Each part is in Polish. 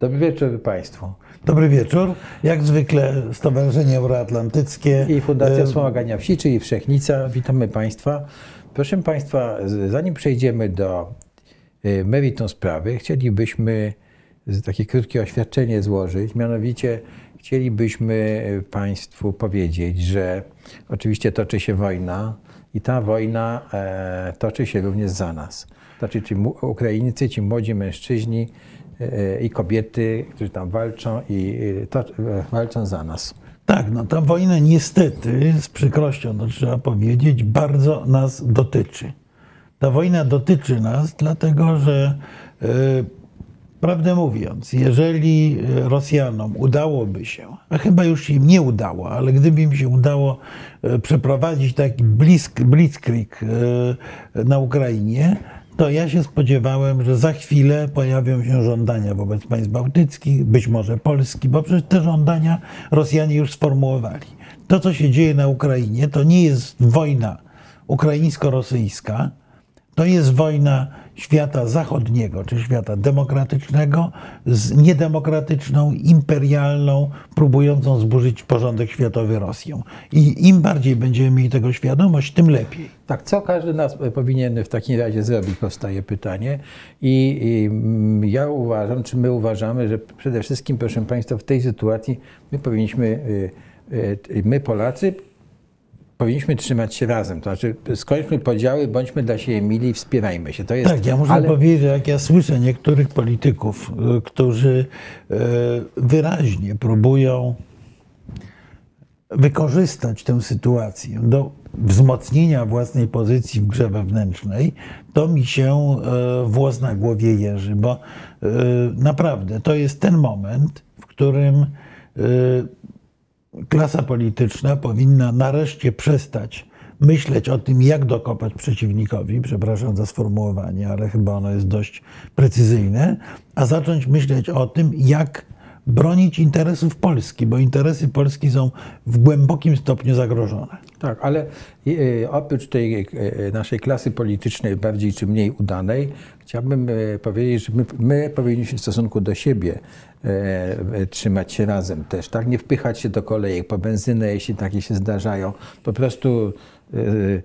Dobry wieczór Państwu. Dobry wieczór. Jak zwykle Stowarzyszenie Euroatlantyckie I Fundacja e, Wspomagania Wsi, czyli Wszechnica. Witamy Państwa. Proszę Państwa, zanim przejdziemy do y, meritum sprawy, chcielibyśmy takie krótkie oświadczenie złożyć. Mianowicie chcielibyśmy Państwu powiedzieć, że oczywiście toczy się wojna i ta wojna e, toczy się również za nas. Znaczy ci Ukraińcy, ci młodzi mężczyźni e, i kobiety, którzy tam walczą i y, to, e, walczą za nas. Tak, no ta wojna niestety, z przykrością to trzeba powiedzieć, bardzo nas dotyczy. Ta wojna dotyczy nas, dlatego że e, prawdę mówiąc, jeżeli Rosjanom udałoby się, a chyba już im nie udało, ale gdyby im się udało przeprowadzić taki blisk, blitzkrieg na Ukrainie, to ja się spodziewałem, że za chwilę pojawią się żądania wobec państw bałtyckich, być może Polski, bo przecież te żądania Rosjanie już sformułowali. To, co się dzieje na Ukrainie, to nie jest wojna ukraińsko-rosyjska, to jest wojna świata zachodniego, czy świata demokratycznego z niedemokratyczną, imperialną, próbującą zburzyć porządek światowy Rosją. I im bardziej będziemy mieli tego świadomość, tym lepiej. Tak, co każdy nas powinien w takim razie zrobić, powstaje pytanie. I, I mm, ja uważam, czy my uważamy, że przede wszystkim, proszę Państwa, w tej sytuacji my powinniśmy, y, y, my Polacy, powinniśmy trzymać się razem. To znaczy, skończmy podziały, bądźmy dla siebie mili, wspierajmy się. To jest, Tak, ja muszę ale- powiedzieć, że jak ja słyszę niektórych polityków, y, którzy y, wyraźnie próbują wykorzystać tę sytuację do wzmocnienia własnej pozycji w grze wewnętrznej, to mi się y, włos na głowie jeży, bo naprawdę to jest ten moment, w którym klasa polityczna powinna nareszcie przestać myśleć o tym, jak dokopać przeciwnikowi, przepraszam za sformułowanie, ale chyba ono jest dość precyzyjne, a zacząć myśleć o tym, jak bronić interesów Polski, bo interesy Polski są w głębokim stopniu zagrożone. Tak, ale y, oprócz tej y, naszej klasy politycznej, bardziej czy mniej udanej, chciałbym y, powiedzieć, że my, my powinniśmy w stosunku do siebie y, y, trzymać się razem też, tak? Nie wpychać się do kolejek po benzynę, jeśli takie się zdarzają. Po prostu y,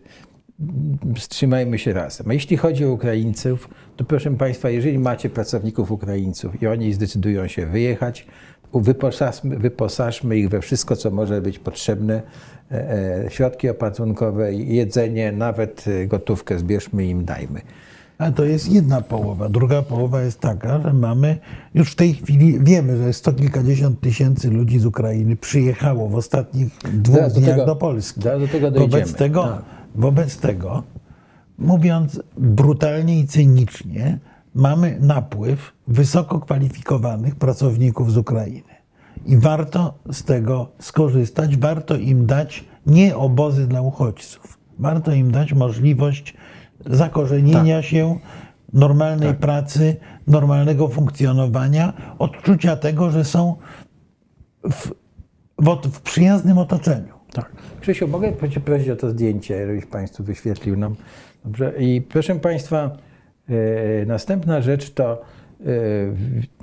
wstrzymajmy się razem. A jeśli chodzi o Ukraińców, to proszę Państwa, jeżeli macie pracowników Ukraińców i oni zdecydują się wyjechać, wyposażmy, wyposażmy ich we wszystko, co może być potrzebne, e, e, środki opatrunkowe, jedzenie, nawet e, gotówkę zbierzmy im, dajmy. A to jest jedna połowa. Druga połowa jest taka, że mamy już w tej chwili, wiemy, że sto kilkadziesiąt tysięcy ludzi z Ukrainy przyjechało w ostatnich dwóch Zaraz do dniach tego- do Polski. do tego wobec dojdziemy. tego, Tak. wobec tego, mówiąc brutalnie i cynicznie, mamy napływ wysoko kwalifikowanych pracowników z Ukrainy. I warto z tego skorzystać, warto im dać nie obozy dla uchodźców, warto im dać możliwość zakorzenienia Tak. się, normalnej pracy, normalnego funkcjonowania, odczucia tego, że są w, w, w przyjaznym otoczeniu. Tak. Krzysiu, mogę cię prosić o to zdjęcie, żebyś Państwu wyświetlił nam. Dobrze. I proszę Państwa, e, następna rzecz to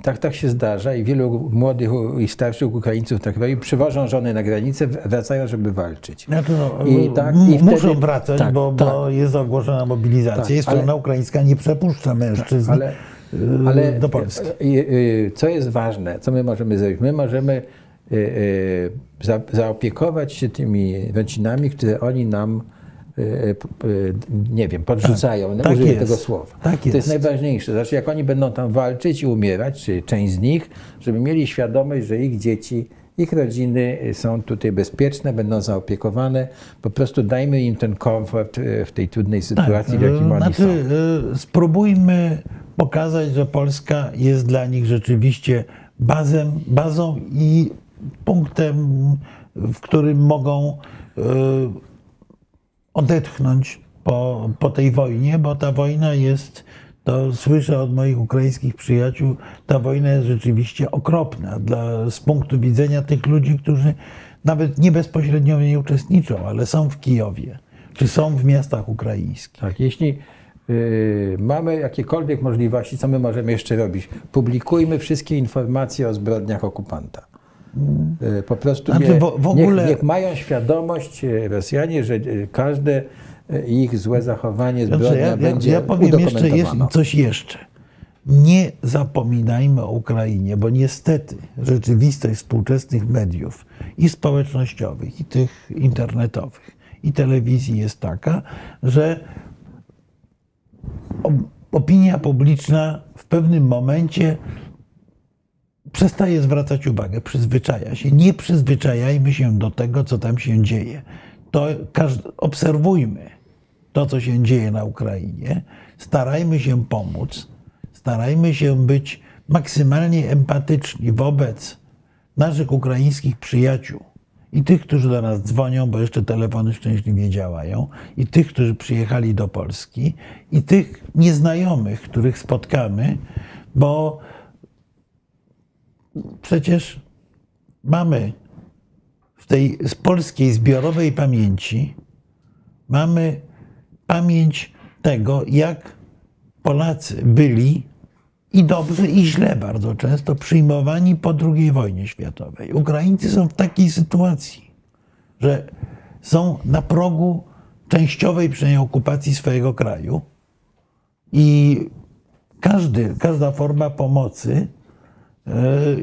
tak, tak się zdarza i wielu młodych i starszych Ukraińców tak robi, przywożą żony na granicę, wracają, żeby walczyć. Znaczy, no, I tak- i wtedy- muszą wracać, tak, bo, bo jest ogłoszona mobilizacja Tak, i strona ale- ukraińska nie przepuszcza mężczyzn Ale, y, ale do Polski. y, co jest ważne, co my możemy zrobić? My możemy za, zaopiekować się tymi rodzinami, które oni nam nie wiem, podrzucają, tak użyję jest. tego słowa. Tak to jest jest. najważniejsze. Znaczy, jak oni będą tam walczyć i umierać, czy część z nich, żeby mieli świadomość, że ich dzieci, ich rodziny są tutaj bezpieczne, będą zaopiekowane. Po prostu dajmy im ten komfort y, w tej trudnej sytuacji, w jakim oni znaczy, są. spróbujmy pokazać, że Polska jest dla nich rzeczywiście bazem, bazą i punktem, w którym mogą odetchnąć po, po tej wojnie, bo ta wojna jest, to słyszę od moich ukraińskich przyjaciół, ta wojna jest rzeczywiście okropna dla, z punktu widzenia tych ludzi, którzy nawet nie bezpośrednio w niej uczestniczą, ale są w Kijowie, czy są w miastach ukraińskich. Tak, jeśli yy, mamy jakiekolwiek możliwości, co my możemy jeszcze robić? Publikujmy wszystkie informacje o zbrodniach okupanta. Yy, Po prostu nie, w- ogóle- niech, niech mają świadomość yy, Rosjanie, że yy, każde ich złe zachowanie, Dobrze, zbrodnia ja, ja, będzie ja powiem jeszcze, udokumentowana. coś jeszcze. Nie zapominajmy o Ukrainie, bo niestety rzeczywistość współczesnych mediów i społecznościowych, i tych internetowych, i telewizji jest taka, że op- opinia publiczna w pewnym momencie przestaje zwracać uwagę, przyzwyczaja się. Nie przyzwyczajajmy się do tego, co tam się dzieje. To obserwujmy to, co się dzieje na Ukrainie, starajmy się pomóc, starajmy się być maksymalnie empatyczni wobec naszych ukraińskich przyjaciół i tych, którzy do nas dzwonią, bo jeszcze telefony szczęśliwie działają, i tych, którzy przyjechali do Polski, i tych nieznajomych, których spotkamy, bo przecież mamy w tej polskiej zbiorowej pamięci mamy pamięć tego, jak Polacy byli i dobrze, i źle bardzo często przyjmowani po II wojnie światowej. Ukraińcy są w takiej sytuacji, że są na progu częściowej przynajmniej okupacji swojego kraju i każdy, każda forma pomocy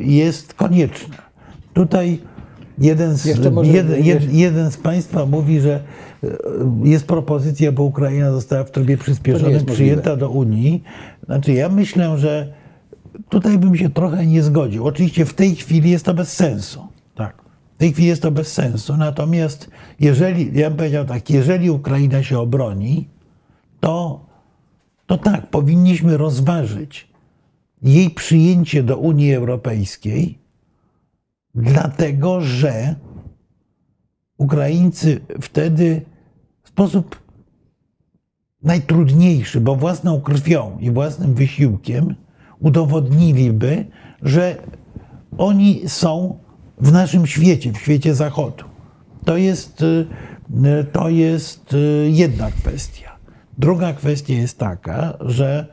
jest konieczna. Tutaj jeden z, jed, jeden z Państwa mówi, że e, jest propozycja, bo Ukraina została w trybie przyspieszonym przyjęta do Unii. Znaczy, ja myślę, że tutaj bym się trochę nie zgodził. Oczywiście w tej chwili jest to bez sensu. Tak. W tej chwili jest to bez sensu. Natomiast jeżeli, ja bym powiedział tak, jeżeli Ukraina się obroni, to, to tak, powinniśmy rozważyć jej przyjęcie do Unii Europejskiej, dlatego że Ukraińcy wtedy w sposób najtrudniejszy, bo własną krwią i własnym wysiłkiem udowodniliby, że oni są w naszym świecie, w świecie Zachodu. To jest, to jest jedna kwestia. Druga kwestia jest taka, że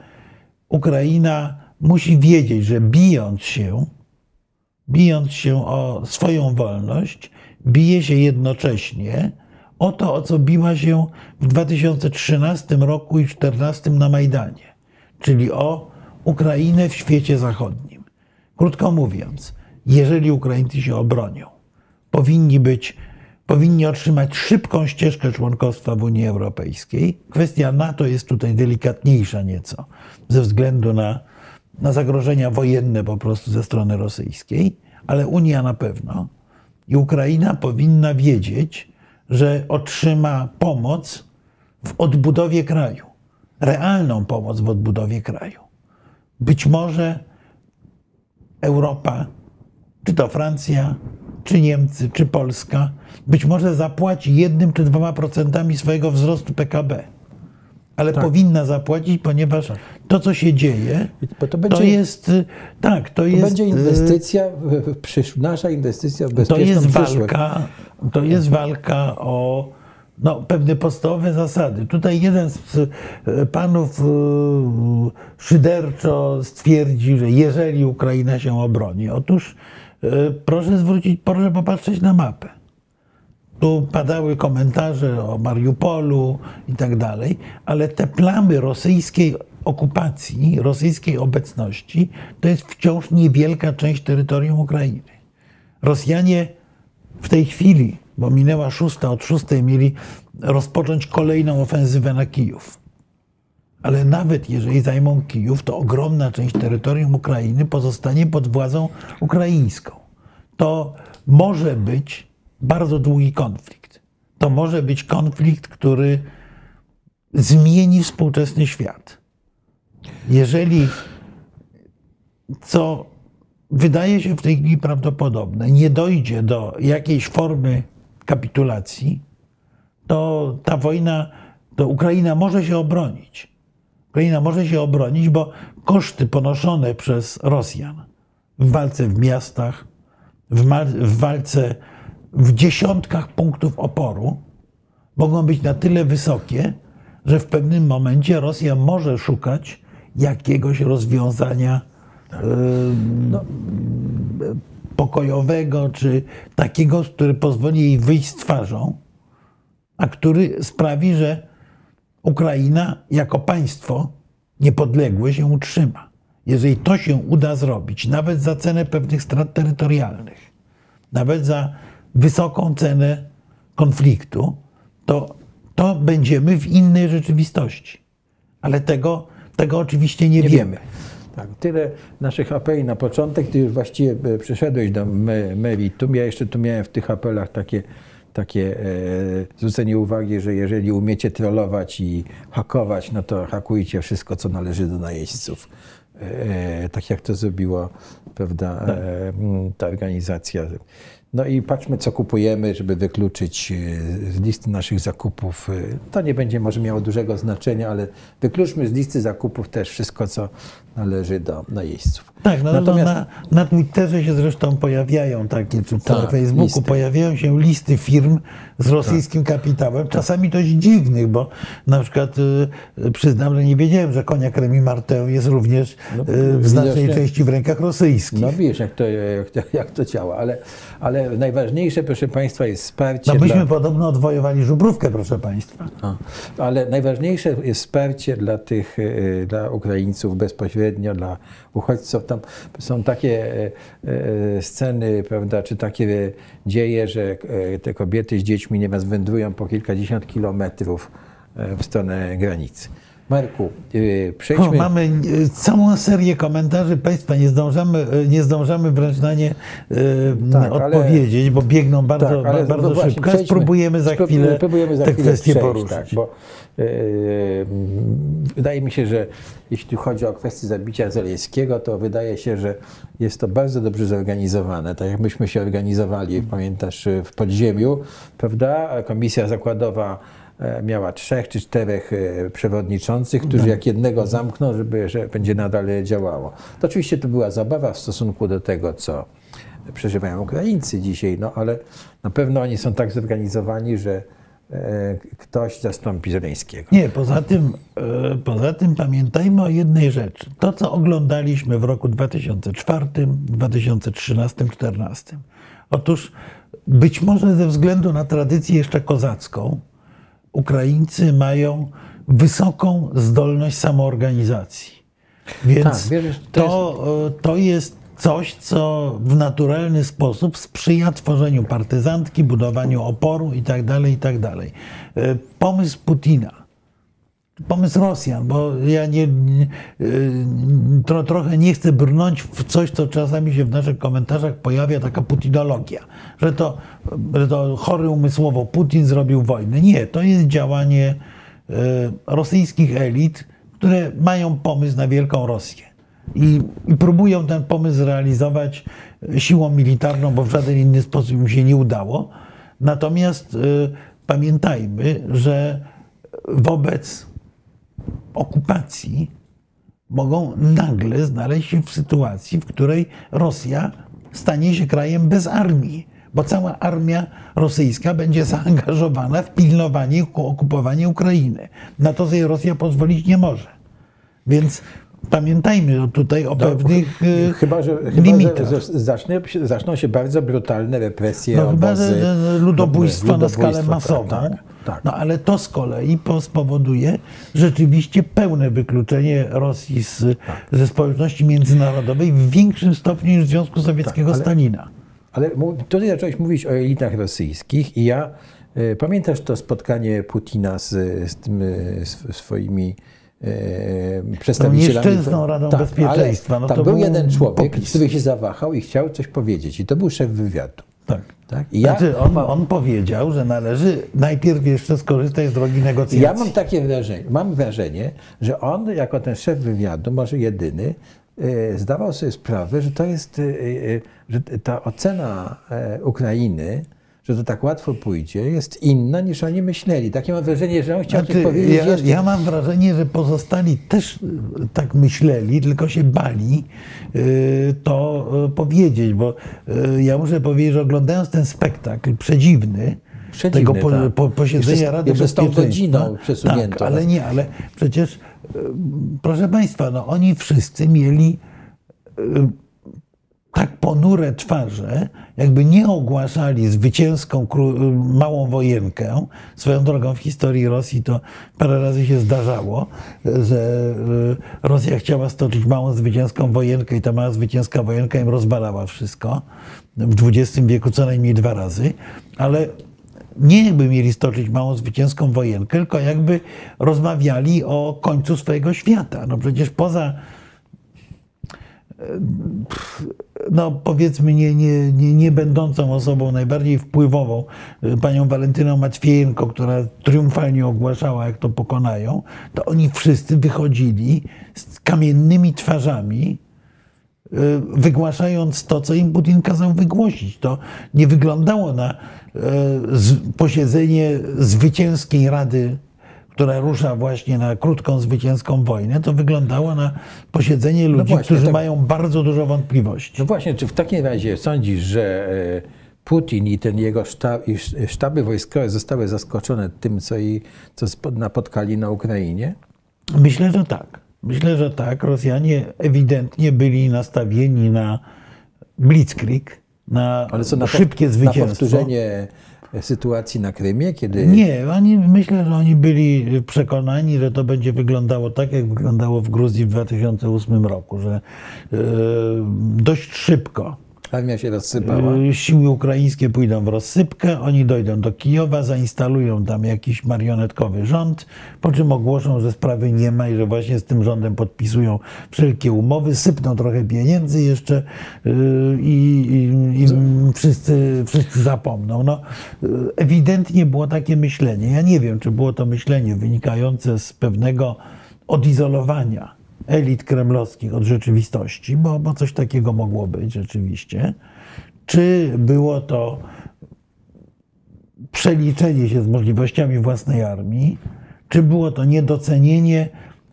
Ukraina musi wiedzieć, że bijąc się, bijąc się o swoją wolność, bije się jednocześnie o to, o co biła się w 2013 roku i 2014 na Majdanie, czyli o Ukrainę w świecie zachodnim. Krótko mówiąc, jeżeli Ukraińcy się obronią, powinni być, powinni otrzymać szybką ścieżkę członkostwa w Unii Europejskiej. Kwestia NATO jest tutaj delikatniejsza nieco ze względu na, na zagrożenia wojenne po prostu ze strony rosyjskiej, ale Unia na pewno. I Ukraina powinna wiedzieć, że otrzyma pomoc w odbudowie kraju, realną pomoc w odbudowie kraju. Być może Europa, czy to Francja, czy Niemcy, czy Polska, być może zapłaci jednym czy dwoma procentami swojego wzrostu PKB. Ale powinna zapłacić, ponieważ to, co się dzieje, to to będzie- jest y, tak, to To jest będzie y, inwestycja, w, przysz, nasza inwestycja w to bezpieczną jest przyszłość. walka, to jest walka o no, pewne podstawowe zasady. Tutaj jeden z e, panów szyderczo stwierdzi, że jeżeli Ukraina się obroni, otóż proszę zwrócić, proszę popatrzeć na mapę. Tu padały komentarze o Mariupolu i tak dalej, ale te plamy rosyjskiej okupacji, rosyjskiej obecności, to jest wciąż niewielka część terytorium Ukrainy. Rosjanie w tej chwili, bo minęła szósta, od szóstej mieli rozpocząć kolejną ofensywę na Kijów. Ale nawet jeżeli zajmą Kijów, to ogromna część terytorium Ukrainy pozostanie pod władzą ukraińską. To może być bardzo długi konflikt. To może być konflikt, który zmieni współczesny świat. Jeżeli co wydaje się w tej chwili prawdopodobne, nie dojdzie do jakiejś formy kapitulacji, to ta wojna, to Ukraina może się obronić. Ukraina może się obronić, bo koszty ponoszone przez Rosjan w walce w miastach, w, walce w dziesiątkach punktów oporu mogą być na tyle wysokie, że w pewnym momencie Rosja może szukać jakiegoś rozwiązania Tak. y, no, pokojowego, czy takiego, który pozwoli jej wyjść z twarzą, a który sprawi, że Ukraina jako państwo niepodległe się utrzyma. Jeżeli to się uda zrobić, nawet za cenę pewnych strat terytorialnych, nawet za wysoką cenę konfliktu, to, to będziemy w innej rzeczywistości. Ale tego, tego oczywiście nie, Nie wiemy. wiemy. Tak, tyle naszych apeli na początek. Ty już właściwie e, przeszedłeś do me- meritum. Ja jeszcze tu miałem w tych apelach takie, takie e, zwrócenie uwagi, że jeżeli umiecie trollować i hakować, no to hakujcie wszystko, co należy do najeźdźców. E, tak jak to zrobiła prawda, e, m, ta organizacja. No i patrzmy, co kupujemy, żeby wykluczyć e, z listy naszych zakupów. e, To nie będzie może miało dużego znaczenia, ale wykluczmy z listy zakupów też wszystko, co należy do najeźdźców. Tak, no, Natomiast- na, na Twitterze się zresztą pojawiają takie, czy Tak, na Facebooku listy. pojawiają się listy firm z rosyjskim kapitałem, czasami dość dziwnych, bo na przykład y, przyznam, że nie wiedziałem, że koniak Remi Martin jest również No, y, w znacznej części w rękach rosyjskich. No wiesz, jak to, jak to, jak to działa, ale, ale najważniejsze, proszę Państwa, jest wsparcie no myśmy dla... podobno odwojowali żubrówkę, proszę Państwa. Ale najważniejsze jest wsparcie dla tych, e, dla Ukraińców bezpośrednio, dla uchodźców. Tam są takie e, e, sceny, prawda, czy takie dzieje, że e, te kobiety z dziećmi nieraz wędrują po kilkadziesiąt kilometrów e, w stronę granicy. Marku, e, O, przejdźmy... mamy całą serię komentarzy Państwa, nie zdążamy, nie zdążamy wręcz na nie Tak, ale- odpowiedzieć, bo biegną bardzo, Tak, ale bardzo no właśnie, szybko. przejdźmy. Spróbujemy za chwilę próbujemy za te chwilę kwestie poruszyć. Tak, bo e, wydaje mi się, że jeśli chodzi o kwestię zabicia Zelejskiego, to wydaje się, że jest to bardzo dobrze zorganizowane. Tak jak myśmy się organizowali, pamiętasz, w podziemiu, prawda? Komisja zakładowa e, miała trzech czy czterech e, przewodniczących, którzy jak jednego zamkną, żeby, że będzie nadal działało. To oczywiście to była zabawa w stosunku do tego, co przeżywają Ukraińcy dzisiaj, no ale na pewno oni są tak zorganizowani, że ktoś zastąpi Zeleńskiego. Nie, poza tym, e, poza tym pamiętajmy o jednej rzeczy. To, co oglądaliśmy w roku 2004, 2013, 2014. Otóż być może ze względu na tradycję jeszcze kozacką, Ukraińcy mają wysoką zdolność samoorganizacji. Więc Tak, wiesz, to to, e, to jest coś, co w naturalny sposób sprzyja tworzeniu partyzantki, budowaniu oporu itd. itd. E, Pomysł Putina pomysł Rosjan, bo ja nie, y, tro, trochę nie chcę brnąć w coś, co czasami się w naszych komentarzach pojawia, taka putinologia, że to, że to chory umysłowo Putin zrobił wojnę. Nie, to jest działanie y, rosyjskich elit, które mają pomysł na wielką Rosję. I, I próbują ten pomysł zrealizować siłą militarną, bo w żaden inny sposób im się nie udało. Natomiast y, pamiętajmy, że wobec okupacji mogą nagle znaleźć się w sytuacji, w której Rosja stanie się krajem bez armii, bo cała armia rosyjska będzie zaangażowana w pilnowanie okupowanie Ukrainy. Na to sobie Rosja pozwolić nie może. Więc pamiętajmy tutaj o pewnych e, Chyba, że, chyba, limitach. że z- zacznie, zaczną się bardzo brutalne represje, No chyba, obozy, że że ludobójstwo na skalę ludobójstwo, masową. Tak, tak. No ale to z kolei po- spowoduje rzeczywiście pełne wykluczenie Rosji z, ze społeczności międzynarodowej w większym stopniu niż Związku Sowieckiego Tak, ale- Stalina. Ale mu- tutaj zacząłeś mówić o elitach rosyjskich i ja, e, pamiętasz to spotkanie Putina z, z tym, e, sw- swoimi przedstawicielami... nieszczęsną Radą Bezpieczeństwa, Ale no tam to był jeden człowiek, popis. który się zawahał i chciał coś powiedzieć i to był szef wywiadu. Tak. Tak? Ja, Znaczy, on, on powiedział, że należy najpierw jeszcze skorzystać z drogi negocjacji. Ja mam takie wrażenie, mam wrażenie, że on jako ten szef wywiadu, może jedyny, e, zdawał sobie sprawę, że to jest, e, e, że ta ocena e, Ukrainy, że to tak łatwo pójdzie, jest inna niż oni myśleli. Takie mam wrażenie, że on chciał Znaczy, coś powiedzieć ja, jeszcze. ja mam wrażenie, że pozostali też y, tak myśleli, tylko się bali y, to y, powiedzieć, bo ja muszę powiedzieć, że oglądając ten spektakl przedziwny, Przedzimny, tego po, tak. po, posiedzenia Jeszcze- Rady jeszcze z tą godziną przesunięto. Tak, ale nie, ale przecież, e, proszę Państwa, no oni wszyscy mieli e, tak ponure twarze, jakby nie ogłaszali zwycięską małą wojenkę. Swoją drogą w historii Rosji to parę razy się zdarzało, że y, Rosja chciała stoczyć małą zwycięską wojenkę i ta mała zwycięska wojenka im rozbalała wszystko. W XX wieku co najmniej dwa razy, ale nie jakby mieli stoczyć małą zwycięską wojenkę, tylko jakby rozmawiali o końcu swojego świata. No przecież poza no powiedzmy nie, nie, nie, nie będącą osobą najbardziej wpływową, y, panią Walentyną Matwiejenko, która triumfalnie ogłaszała, jak to pokonają, to oni wszyscy wychodzili z kamiennymi twarzami, y, wygłaszając to, co im Putin kazał wygłosić. To nie wyglądało na y, posiedzenie zwycięskiej Rady, która rusza właśnie na krótką zwycięską wojnę. To wyglądało na posiedzenie ludzi, właśnie, którzy tak. mają bardzo dużo wątpliwości. No właśnie, czy w takim razie sądzisz, że e, Putin i ten jego sztab, i sz- sztaby wojskowe zostały zaskoczone tym, co, i, co napotkali na Ukrainie? Myślę, że tak. Myślę, że tak. Rosjanie ewidentnie byli nastawieni na blitzkrieg, na co na, po- szybkie na zwycięstwo. powtórzenie sytuacji na Krymie, kiedy Nie, oni, myślę, że oni byli przekonani, że to będzie wyglądało tak, jak wyglądało w Gruzji w 2008 roku, że e, dość szybko armia się rozsypała. Y, Siły ukraińskie pójdą w rozsypkę, oni dojdą do Kijowa, zainstalują tam jakiś marionetkowy rząd, po czym ogłoszą, że sprawy nie ma i że właśnie z tym rządem podpisują wszelkie umowy, sypną trochę pieniędzy jeszcze y, i, i, i wszyscy, wszyscy zapomną. No, y, ewidentnie było takie myślenie. Ja nie wiem, czy było to myślenie wynikające z pewnego odizolowania elit kremlowskich od rzeczywistości, bo, bo coś takiego mogło być rzeczywiście. Czy było to przeliczenie się z możliwościami własnej armii, czy było to niedocenienie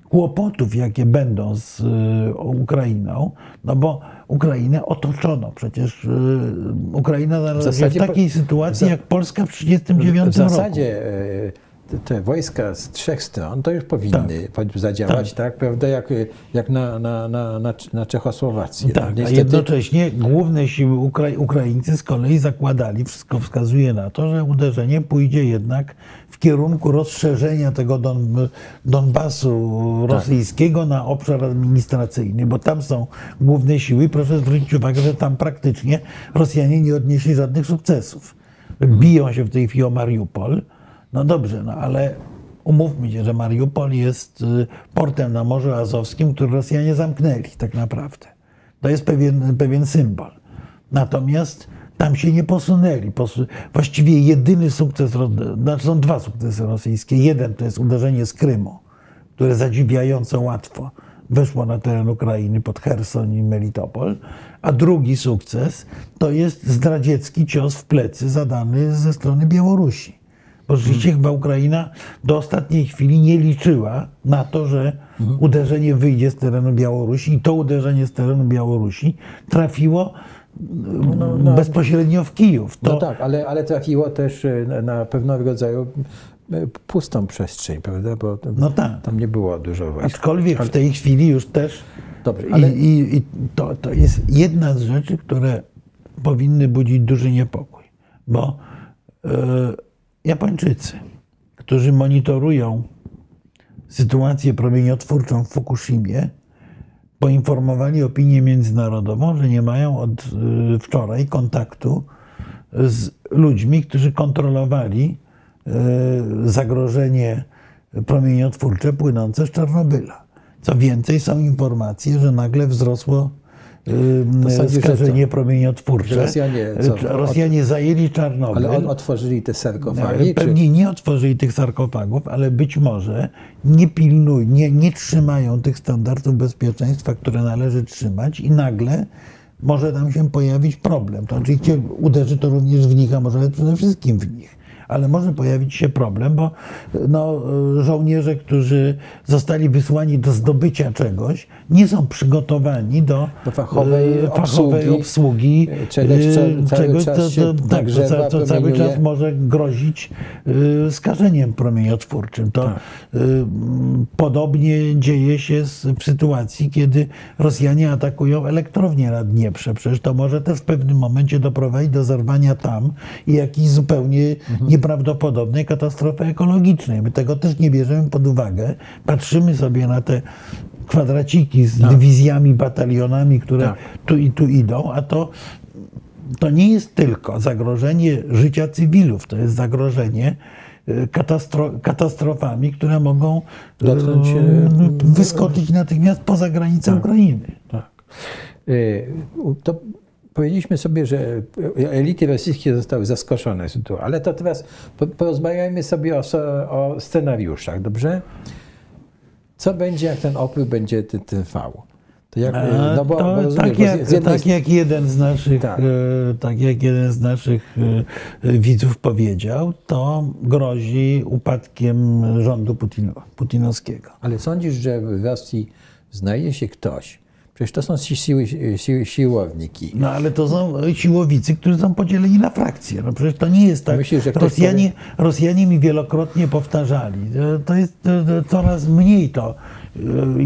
kłopotów, jakie będą z y, Ukrainą, no bo Ukrainę otoczono. Przecież y, Ukraina znalazła się w takiej sytuacji, jak Polska w 1939 W roku. zasadzie e, te, wojska z trzech stron to już powinny po- zadziałać, tak, prawda, jak, jak na, na, na, na, na Czechosłowację. Tak, a Niestety- jednocześnie główne siły Ukra- Ukraińcy z kolei zakładali, wszystko wskazuje na to, że uderzenie pójdzie jednak w kierunku rozszerzenia tego Don, Donbasu rosyjskiego na obszar administracyjny, bo tam są główne siły. Proszę zwrócić uwagę, że tam praktycznie Rosjanie nie odnieśli żadnych sukcesów. Biją się w tej chwili o Mariupol. No dobrze, no ale umówmy się, że Mariupol jest y, portem na Morzu Azowskim, który Rosjanie zamknęli tak naprawdę. To jest pewien, pewien symbol. Natomiast tam się nie posunęli. Posu- Właściwie jedyny sukces, znaczy są dwa sukcesy rosyjskie. Jeden to jest uderzenie z Krymu, które zadziwiająco łatwo weszło na teren Ukrainy pod Herson i Melitopol, a drugi sukces to jest zdradziecki cios w plecy zadany ze strony Białorusi. Bo rzeczywiście chyba Ukraina do ostatniej chwili nie liczyła na to, że uderzenie wyjdzie z terenu Białorusi i to uderzenie z terenu Białorusi trafiło mm, bezpośrednio w Kijów. To, No tak, ale, ale trafiło też e, na, pewnego rodzaju e, pustą przestrzeń, prawda, bo tam, No tak. tam nie było dużo wojsk. Aczkolwiek w tej chwili już też. Dobrze, ale- I, i, i to, to jest jedna z rzeczy, które powinny budzić duży niepokój. Bo e, Japończycy, którzy monitorują sytuację promieniotwórczą w Fukushimie, poinformowali opinię międzynarodową, że nie mają od e, wczoraj kontaktu z ludźmi, którzy kontrolowali e, zagrożenie promieniotwórcze płynące z Czarnobyla. Co więcej, są informacje, że nagle wzrosło skażenie promieniotwórcze. Rosjanie co? Rosjanie zajęli Czarnobyl. Ale on, otworzyli te sarkofagi? Czy... Pewnie nie otworzyli tych sarkofagów, ale być może nie pilnują, nie, nie trzymają tych standardów bezpieczeństwa, które należy trzymać i nagle może tam się pojawić problem. To oczywiście uderzy to również w nich, a może nawet przede wszystkim w nich. Ale może pojawić się problem, bo no, żołnierze, którzy zostali wysłani do zdobycia czegoś, nie są przygotowani do, Do fachowej e, fachowej obsługi. obsługi, Czegoś, co e, cały czegoś, czas co, tak, cały czas może grozić e, skażeniem promieniotwórczym. To Tak. e, podobnie dzieje się w sytuacji, kiedy Rosjanie atakują elektrownię na Dnieprze. Przecież to może też w pewnym momencie doprowadzić do zerwania tam i jakiejś zupełnie Mhm. Nieprawdopodobnej katastrofy ekologicznej. My tego też nie bierzemy pod uwagę. Patrzymy sobie na te kwadraciki z dywizjami, batalionami, które Tak. tu i tu idą, a to to nie jest tylko zagrożenie życia cywilów, to jest zagrożenie e, katastro, katastrofami, które mogą e, Dotknąć, e, wyskoczyć natychmiast poza granicę Ukrainy. Tak. To powiedzieliśmy sobie, że elity rosyjskie zostały zaskoczone sytuacją, ale to teraz po- porozmawiajmy sobie o, o scenariuszach, dobrze? Co będzie, jak ten opływ będzie trwał? To jak, A no bo, to bo tak, jak, jednej tak jak jeden z naszych, Tak. e, tak jak jeden z naszych e, widzów powiedział, to grozi upadkiem rządu Putino, putinowskiego. Ale sądzisz, że w Rosji znajdzie się ktoś? Przecież to są si- siły, siły, siłowniki. No ale to są siłowicy, którzy są podzieleni na frakcje. No przecież to nie jest tak. Myślisz, że Rosjanie, Rosjanie mi wielokrotnie powtarzali. To jest coraz mniej to e,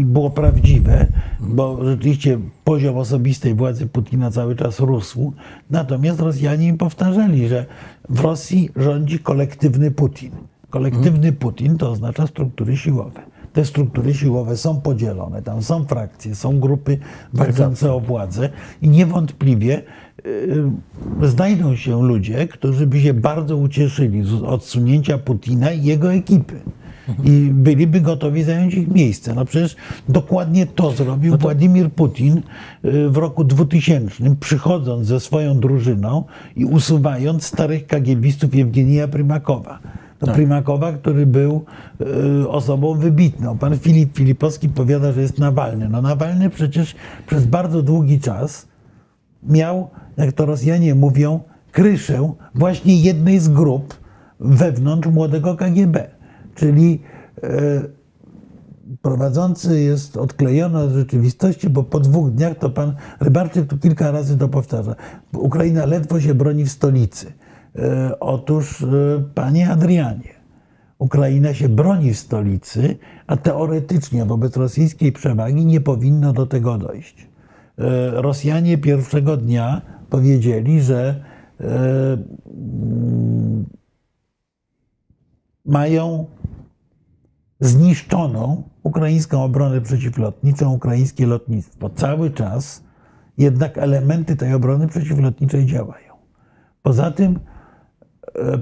było prawdziwe, bo rzeczywiście poziom osobistej władzy Putina cały czas rósł. Natomiast Rosjanie mi powtarzali, że w Rosji rządzi kolektywny Putin. Kolektywny Putin to oznacza struktury siłowe. Te struktury siłowe są podzielone, tam są frakcje, są grupy walczące o władzę i niewątpliwie y, znajdą się ludzie, którzy by się bardzo ucieszyli z odsunięcia Putina i jego ekipy. I byliby gotowi zająć ich miejsce. No przecież dokładnie to zrobił Władimir Putin y, w roku 2000, przychodząc ze swoją drużyną i usuwając starych kagiebistów Jewgenija Prymakowa. To Prymakowa, który był y, osobą wybitną. Pan Filip Filipowski powiada, że jest Nawalny. No Nawalny przecież przez bardzo długi czas miał, jak to Rosjanie mówią, kryszę właśnie jednej z grup wewnątrz młodego KGB. Czyli e, prowadzący jest odklejony od rzeczywistości, bo po dwóch dniach to pan Rybarczyk tu kilka razy to powtarza. Ukraina ledwo się broni w stolicy. E, Otóż, e, panie Adrianie, Ukraina się broni w stolicy, a teoretycznie wobec rosyjskiej przewagi nie powinno do tego dojść. E, Rosjanie pierwszego dnia powiedzieli, że mm, mają zniszczoną ukraińską obronę przeciwlotniczą, ukraińskie lotnictwo. Cały czas jednak elementy tej obrony przeciwlotniczej działają. Poza tym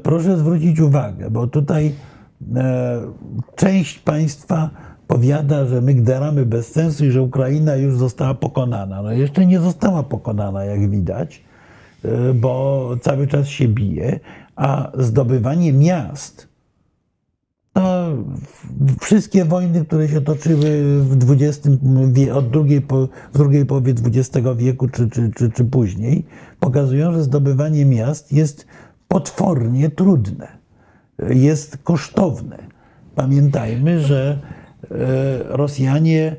proszę zwrócić uwagę, bo tutaj e, część państwa powiada, że my gderamy bez sensu i że Ukraina już została pokonana. No jeszcze nie została pokonana, jak widać, e, bo cały czas się bije, a zdobywanie miast to wszystkie wojny, które się toczyły w XX, od drugiej, w drugiej połowie XX wieku czy, czy, czy, czy później, pokazują, że zdobywanie miast jest potwornie trudne, jest kosztowne. Pamiętajmy, że e, Rosjanie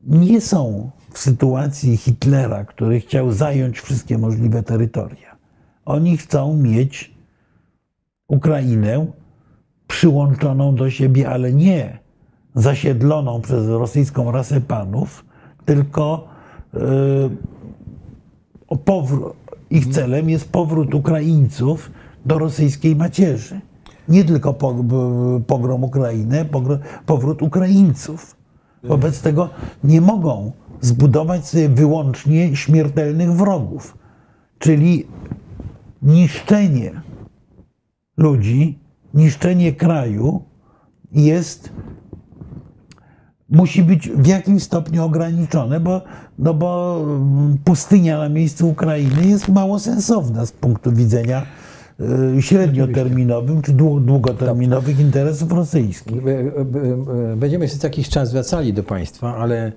nie są w sytuacji Hitlera, który chciał zająć wszystkie możliwe terytoria. Oni chcą mieć Ukrainę przyłączoną do siebie, ale nie zasiedloną przez rosyjską rasę panów, tylko yy, o powró- ich celem jest powrót Ukraińców do rosyjskiej macierzy. Nie tylko pogrom Ukrainy, powrót Ukraińców. Wobec tego nie mogą zbudować sobie wyłącznie śmiertelnych wrogów, czyli niszczenie ludzi, niszczenie kraju jest, musi być w jakimś stopniu ograniczone, bo, no bo mm, pustynia na miejscu Ukrainy jest mało sensowna z punktu widzenia y, średnioterminowym czy dłu- długoterminowych interesów rosyjskich. Będziemy się co jakiś czas wracali do Państwa, ale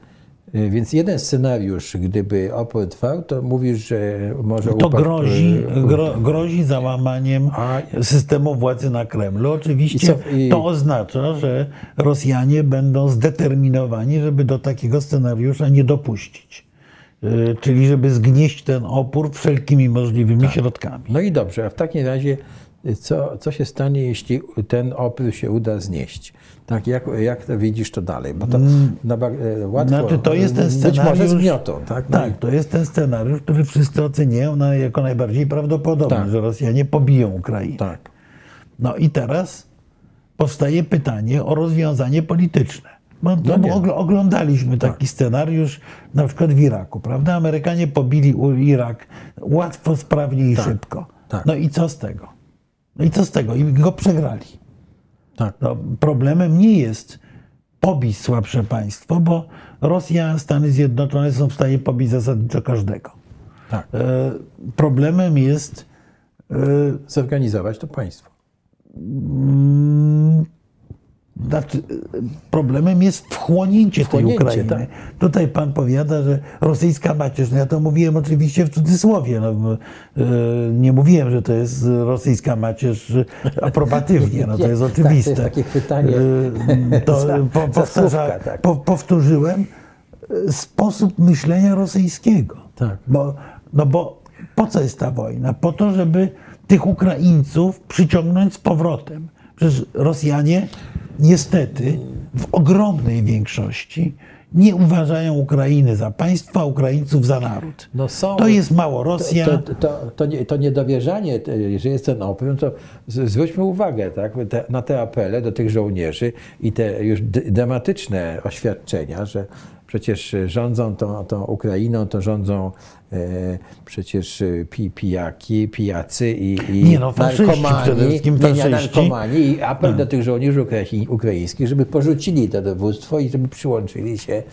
Więc jeden scenariusz, gdyby opór trwał, to mówisz, że może To upadł, grozi, y, gro, grozi załamaniem A- systemu władzy na Kremlu. Oczywiście I co- i- to oznacza, że Rosjanie będą zdeterminowani, żeby do takiego scenariusza nie dopuścić. Y, Czyli żeby zgnieść ten opór wszelkimi możliwymi Tak. środkami. No i dobrze, a w takim razie y, co, co się stanie, jeśli ten opór się uda znieść? Tak, jak, jak to widzisz to dalej? Bo to na, ba- e, łatwo, Mm. Znaczy, to jest ten być może scenariusz- zmiotą, tak? No i- Tak, to jest ten scenariusz, który wszyscy oceniają na- jako najbardziej prawdopodobny, Tak. że Rosjanie pobiją Ukrainę. tak. No i teraz powstaje pytanie o rozwiązanie polityczne. Bo, no, oglądaliśmy taki scenariusz na przykład w Iraku, prawda? Amerykanie pobili Irak łatwo, sprawnie i szybko. tak. No i co z tego? No i co z tego? I go przegrali. Tak. No, problemem nie jest pobić słabsze państwo, bo Rosja, Stany Zjednoczone są w stanie pobić zasadniczo każdego. tak. E, problemem jest e, Zorganizować to państwo. Y, problemem jest wchłonięcie, Wchłonięcie, tej Ukrainy. tak. Tutaj pan powiada, że rosyjska macierz, no ja to mówiłem oczywiście w cudzysłowie. No, y, nie mówiłem, że to jest rosyjska macierz aprobatywnie, no to jest Tak, to oczywiste. jest takie pytanie Y, To za- po, za powtarza, słówka, tak. po, powtórzyłem sposób myślenia rosyjskiego. Tak. Bo, no bo po co jest ta wojna? Po to, żeby tych Ukraińców przyciągnąć z powrotem. Przecież Rosjanie niestety w ogromnej większości nie uważają Ukrainy za państwo, a Ukraińców za naród. No są- To jest Małorosja. To, to, to, to, nie, to niedowierzanie, że jest ten opór, to zwróćmy uwagę tak, te, na te apele do tych żołnierzy i te już dramatyczne oświadczenia, że przecież rządzą tą, tą Ukrainą, to rządzą e, przecież e, pi, pijaki, pijacy i, i Nie, no, narkomani, nie, narkomani i apel do tych żołnierzy ukrai- ukraińskich, żeby porzucili to dowództwo i żeby przyłączyli się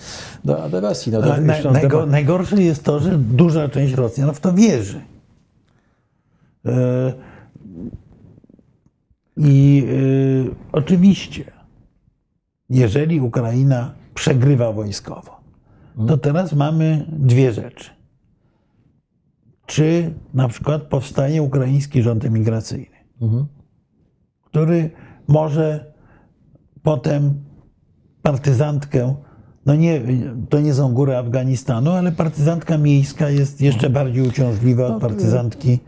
do, do Rosji. No, to A już naj, są najgo, temat- najgorsze jest to, że duża część Rosjan w to wierzy. E, I e, oczywiście, jeżeli Ukraina przegrywa wojskowo, to teraz mamy dwie rzeczy. Czy na przykład powstanie ukraiński rząd emigracyjny, który może potem partyzantkę, no nie, to nie są góry Afganistanu, ale partyzantka miejska jest jeszcze bardziej uciążliwa od partyzantki.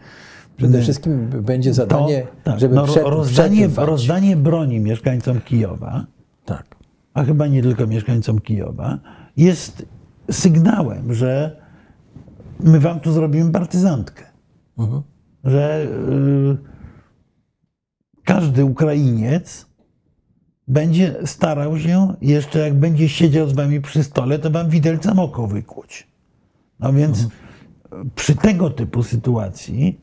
Przede wszystkim będzie To, zadanie, tak, żeby no, przed, rozdanie, rozdanie broni mieszkańcom Kijowa, Tak. A chyba nie tylko mieszkańcom Kijowa, jest sygnałem, że my wam tu zrobimy partyzantkę. Że y, każdy Ukrainiec będzie starał się, jeszcze jak będzie siedział z wami przy stole, to wam widelcem oko wykłuć. No więc przy tego typu sytuacji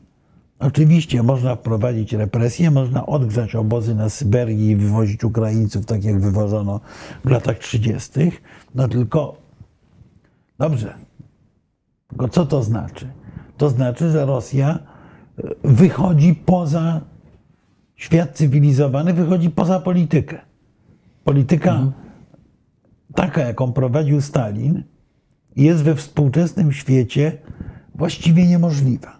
oczywiście można wprowadzić represje, można odgrzać obozy na Syberii i wywozić Ukraińców, tak jak wywożono w latach 30. No tylko dobrze. Tylko co to znaczy? To znaczy, że Rosja y, wychodzi poza świat cywilizowany, wychodzi poza politykę. Polityka taka, jaką prowadził Stalin, jest we współczesnym świecie właściwie niemożliwa.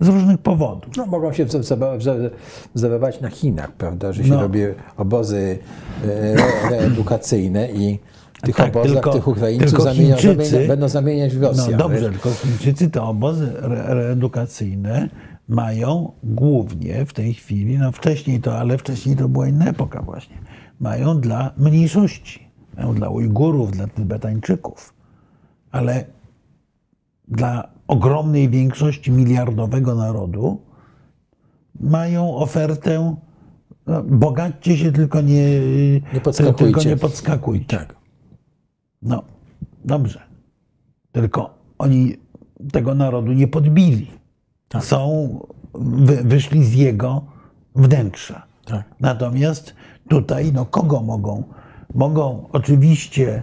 Z różnych powodów. No, mogą się wzorować- wzor- wzorować na Chinach, prawda, że się No. robi obozy e, re- reedukacyjne i w tych Tak, obozach tylko- tych Ukraińców zamienia, zamienia, będą zamieniać w Rosjan. No dobrze, wiesz? tylko Chińczycy te obozy re reedukacyjne mają głównie w tej chwili, no wcześniej to, ale wcześniej to była inna epoka właśnie, mają dla mniejszości, mają dla Ujgurów, dla Tybetańczyków, ale dla ogromnej większości miliardowego narodu mają ofertę no, bogaćcie się, tylko nie, Nie podskakujcie. tylko nie podskakujcie. Tak. No, dobrze. Tylko oni tego narodu nie podbili. Są, wy, wyszli z jego wnętrza. Tak. Natomiast tutaj, no kogo mogą? Mogą oczywiście,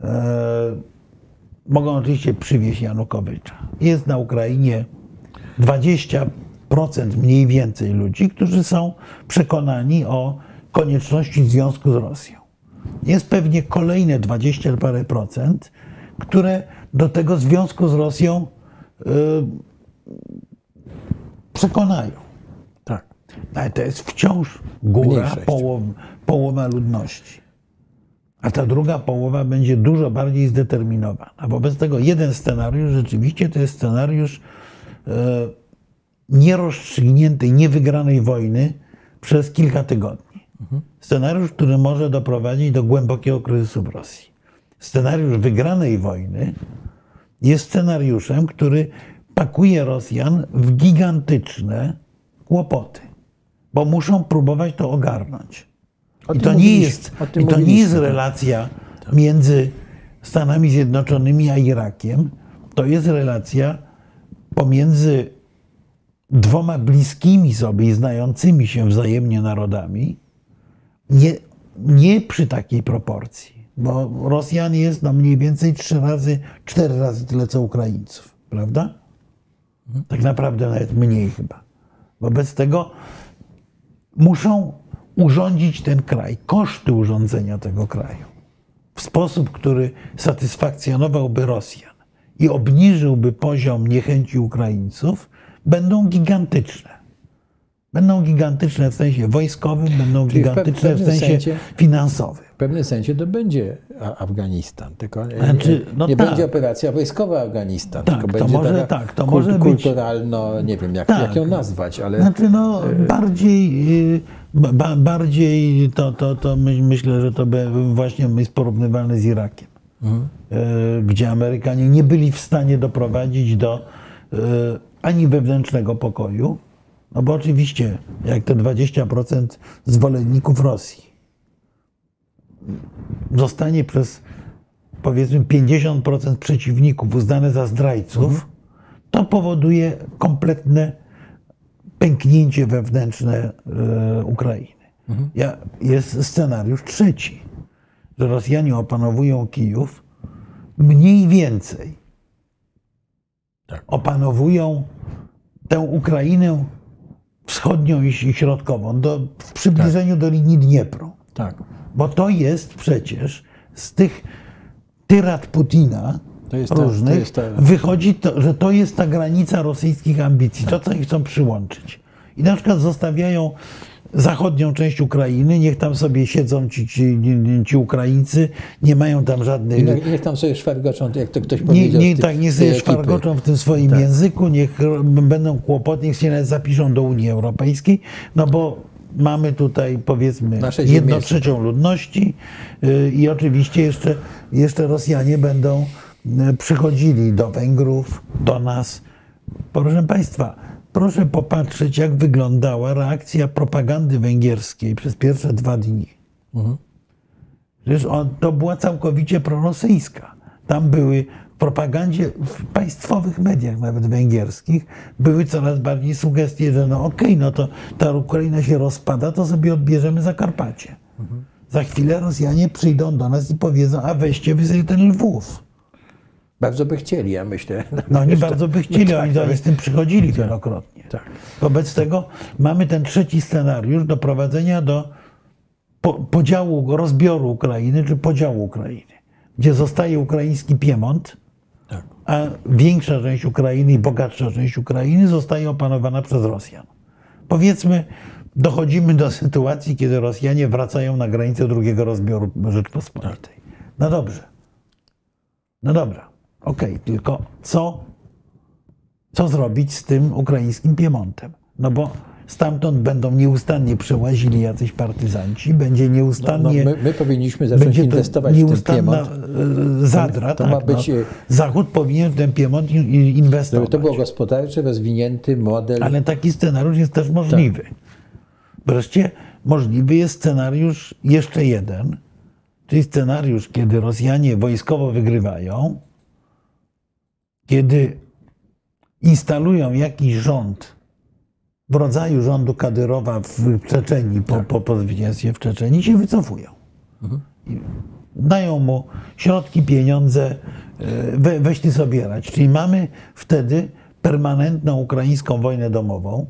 e, mogą oczywiście przywieźć Janukowycza. Jest na Ukrainie 20% mniej więcej ludzi, którzy są przekonani o konieczności związku z Rosją. jest pewnie kolejne 20 parę procent, które do tego związku z Rosją y, przekonają. Tak. Ale to jest wciąż góra, połow, połowa ludności. A ta druga połowa będzie dużo bardziej zdeterminowana. Wobec tego jeden scenariusz rzeczywiście to jest scenariusz e, nierozstrzygniętej, niewygranej wojny przez kilka tygodni. Scenariusz, który może doprowadzić do głębokiego kryzysu w Rosji. Scenariusz wygranej wojny jest scenariuszem, który pakuje Rosjan w gigantyczne kłopoty, bo muszą próbować to ogarnąć. I to nie jest, i to nie jest tak. relacja między Stanami Zjednoczonymi a Irakiem. To jest relacja pomiędzy dwoma bliskimi sobie i znającymi się wzajemnie narodami, nie, nie przy takiej proporcji, bo Rosjan jest no mniej więcej trzy razy, cztery razy tyle co Ukraińców, prawda? Tak naprawdę nawet mniej chyba. Wobec tego muszą urządzić ten kraj, koszty urządzenia tego kraju w sposób, który satysfakcjonowałby Rosjan i obniżyłby poziom niechęci Ukraińców, będą gigantyczne. Będą gigantyczne w sensie wojskowym, będą Czyli w gigantyczne w pewnym sensie sensie- finansowym. W pewnym sensie to będzie Afganistan, tylko nie- Znaczy, no nie tak. będzie operacja wojskowa Afganistan, Tak, tylko to będzie może tak, to kult- może być- kulturalno, nie wiem jak, Tak. jak ją nazwać, ale Znaczy, no, bardziej, y, ba, bardziej to, to, to my, myślę, że to be- właśnie jest porównywalne z Irakiem, y, gdzie Amerykanie nie byli w stanie doprowadzić do y, ani wewnętrznego pokoju, no bo oczywiście, jak te 20% zwolenników Rosji zostanie przez powiedzmy 50% przeciwników uznane za zdrajców, to powoduje kompletne pęknięcie wewnętrzne e, Ukrainy. Ja, jest scenariusz trzeci, że Rosjanie opanowują Kijów mniej więcej. Tak. Opanowują tę Ukrainę wschodnią i środkową do, w przybliżeniu do linii Dniepru. tak. Bo to jest przecież z tych tyrad Putina To jest ta- różnych, to jest ta- wychodzi, to, że to jest ta granica rosyjskich ambicji, to co oni chcą przyłączyć. I na przykład zostawiają zachodnią część Ukrainy, niech tam sobie siedzą ci, ci, ci Ukraińcy, nie mają tam żadnych... Niech, niech tam sobie szwargoczą, jak to ktoś Nie, powiedział. nie, z tej- tak, niech sobie szwargoczą w tym swoim Tak. języku, niech będą kłopoty, niech się nawet zapiszą do Unii Europejskiej, no bo mamy tutaj powiedzmy jedną trzecią ludności yy, i oczywiście jeszcze, jeszcze Rosjanie będą przychodzili do Węgrów, do nas. Proszę Państwa, proszę popatrzeć, jak wyglądała reakcja propagandy węgierskiej przez pierwsze dwa dni. Przecież on, to była całkowicie prorosyjska. Tam były w propagandzie, w państwowych mediach, nawet węgierskich, były coraz bardziej sugestie, że no okej, no to ta Ukraina się rozpada, to sobie odbierzemy Zakarpacie. Za chwilę Rosjanie przyjdą do nas i powiedzą, a weźcie wy sobie ten Lwów. Bardzo by chcieli, ja myślę. No oni bardzo by chcieli, tak, oni, z tym przychodzili wielokrotnie. Tak. Wobec tego mamy ten trzeci scenariusz doprowadzenia do po, podziału, rozbioru Ukrainy, czy podziału Ukrainy, gdzie zostaje ukraiński Piemont, Tak. a większa część Ukrainy i bogatsza część Ukrainy zostaje opanowana przez Rosjan. Powiedzmy, dochodzimy do sytuacji, kiedy Rosjanie wracają na granicę drugiego rozbioru Rzeczpospolitej. No dobrze. No dobra, okej, tylko co, co zrobić z tym ukraińskim Piemontem? No bo stamtąd będą nieustannie przełazili jacyś partyzanci, będzie No, nieustannie... my, my powinniśmy zacząć Będzie to inwestować w ten Piemont, e, zadra. To tak, ma być, no. Zachód powinien w ten Piemont in- in- żeby inwestować. to był gospodarczy, rozwinięty model. Ale taki scenariusz jest też możliwy. Tak. Wreszcie możliwy jest scenariusz jeszcze jeden, czyli scenariusz, kiedy Rosjanie wojskowo wygrywają, kiedy instalują jakiś rząd w rodzaju rządu Kadyrowa w Czeczenii po, Tak. po, po zwycięstwie w Czeczenii i się wycofują. Mhm. Dają mu środki, pieniądze, e, we, weź ty sobie radź. Czyli mamy wtedy permanentną ukraińską wojnę domową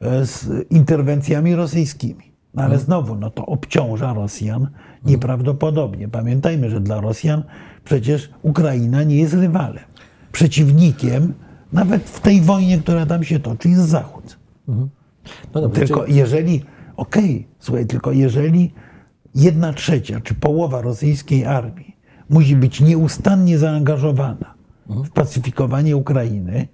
e, z interwencjami rosyjskimi. No ale znowu, no to obciąża Rosjan nieprawdopodobnie. Pamiętajmy, że dla Rosjan przecież Ukraina nie jest rywalem. Przeciwnikiem, nawet w tej wojnie, która tam się toczy, jest Zachód. No dobrze, Tylko czyli- jeżeli, okej, słuchaj, tylko jeżeli jedna trzecia czy połowa rosyjskiej armii musi być nieustannie zaangażowana w pacyfikowanie Ukrainy,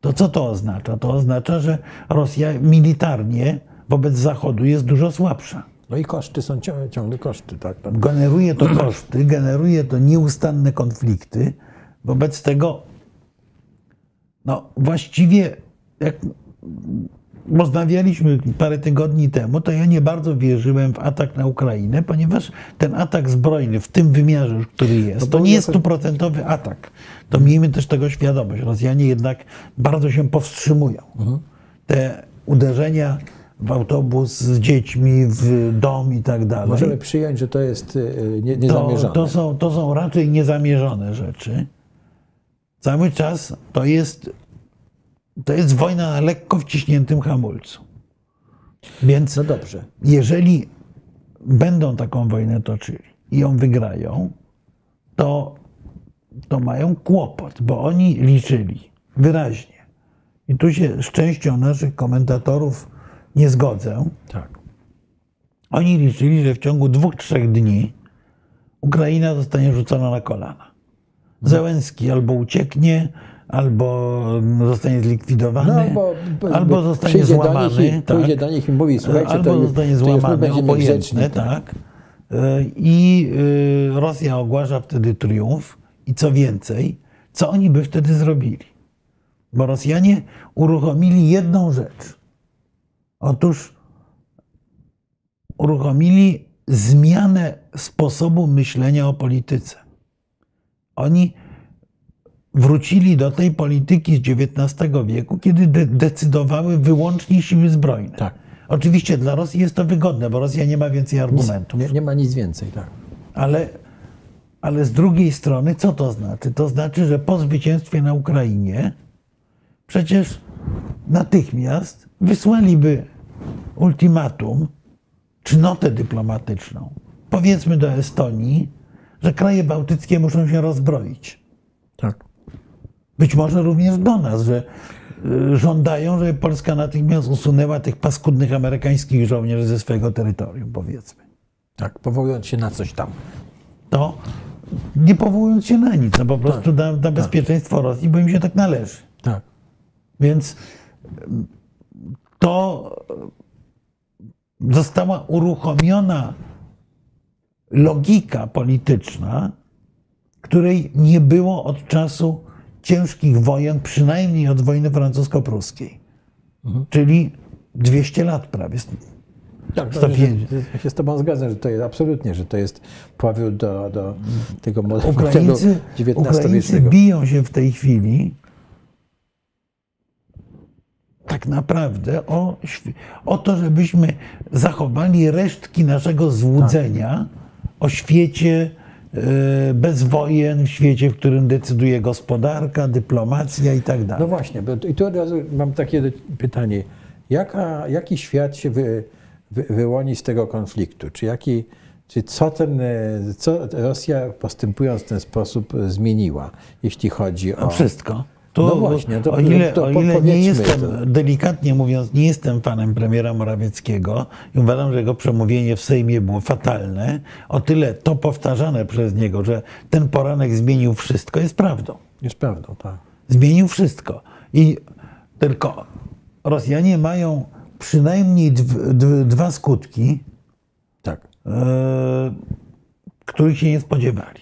to co to oznacza? To oznacza, że Rosja militarnie wobec Zachodu jest dużo słabsza. no i koszty są ciągle, ciągle koszty, tak. Generuje to koszty, generuje to nieustanne konflikty. Wobec tego, no właściwie, jak rozmawialiśmy parę tygodni temu, to ja nie bardzo wierzyłem w atak na Ukrainę, ponieważ ten atak zbrojny w tym wymiarze, który jest, No to nie jest stuprocentowy atak. To miejmy też tego świadomość. Rosjanie jednak bardzo się powstrzymują. Mhm. Te uderzenia w autobus z dziećmi, w dom i tak dalej Możemy przyjąć, że to jest y, nie, to, niezamierzone. to, są, to są raczej niezamierzone rzeczy. Cały czas to jest, to jest wojna na lekko wciśniętym hamulcu. Więc No dobrze. jeżeli będą taką wojnę toczyli i ją wygrają, to, to mają kłopot, bo oni liczyli wyraźnie. I tu się z częścią naszych komentatorów nie zgodzę. Tak. Oni liczyli, że w ciągu dwóch, trzech dni Ukraina zostanie rzucona na kolana. Zełenski albo ucieknie, albo zostanie zlikwidowany, No, bo, bo, albo bo zostanie złamany. Do nich i, tak. Pójdzie do nich i mówi, słuchajcie, albo to, zostanie to już złamany, będziemy obojętny, grzeczni. tak. Y, I y, Rosja ogłasza wtedy triumf. I co więcej, co oni by wtedy zrobili? Bo Rosjanie uruchomili jedną rzecz. Otóż uruchomili zmianę sposobu myślenia o polityce. Oni wrócili do tej polityki z XIX wieku, kiedy de- decydowały wyłącznie siły zbrojne. Tak. Oczywiście dla Rosji jest to wygodne, bo Rosja nie ma więcej argumentów. Nie, nie ma nic więcej, tak. Ale, ale z drugiej strony, co to znaczy? To znaczy, że po zwycięstwie na Ukrainie przecież natychmiast wysłaliby ultimatum czy notę dyplomatyczną, powiedzmy do Estonii, że kraje bałtyckie muszą się rozbroić. tak. Być może również do nas, że y, żądają, żeby Polska natychmiast usunęła tych paskudnych amerykańskich żołnierzy ze swojego terytorium, powiedzmy. Tak, powołując się na coś tam. to nie powołując się na nic, no po prostu na, na bezpieczeństwo Rosji, bo im się tak należy. Tak. Więc mm, to została uruchomiona logika polityczna, której nie było od czasu ciężkich wojen, przynajmniej od wojny francusko-pruskiej. Czyli 200 lat prawie. Tak, no, 105. że- ja się z Tobą zgadzam, że to jest absolutnie, że to jest powrót do, do tego modelu Ukraińcy, Ukraińcy XIX-wiecznego. biją się w tej chwili tak naprawdę o, o to, żebyśmy zachowali resztki naszego złudzenia o świecie e, bez wojen, w świecie, w którym decyduje gospodarka, dyplomacja i tak No dalej. właśnie, bo i tu od razu mam takie pytanie. Jaka, jaki świat się wy, wy, wyłoni z tego konfliktu? Czy, jaki, czy co, ten, e, co Rosja postępując w ten sposób e, zmieniła, jeśli chodzi o... Wszystko. Tu, No właśnie, to- o ile, to o ile nie jestem, to. delikatnie mówiąc, nie jestem fanem premiera Morawieckiego i uważam, że jego przemówienie w Sejmie było fatalne, o tyle to powtarzane przez niego, że ten poranek zmienił wszystko, jest prawdą. Jest prawdą, tak. Zmienił wszystko. I tylko Rosjanie mają przynajmniej dw, dw, dwa skutki, Tak. e, których się nie spodziewali.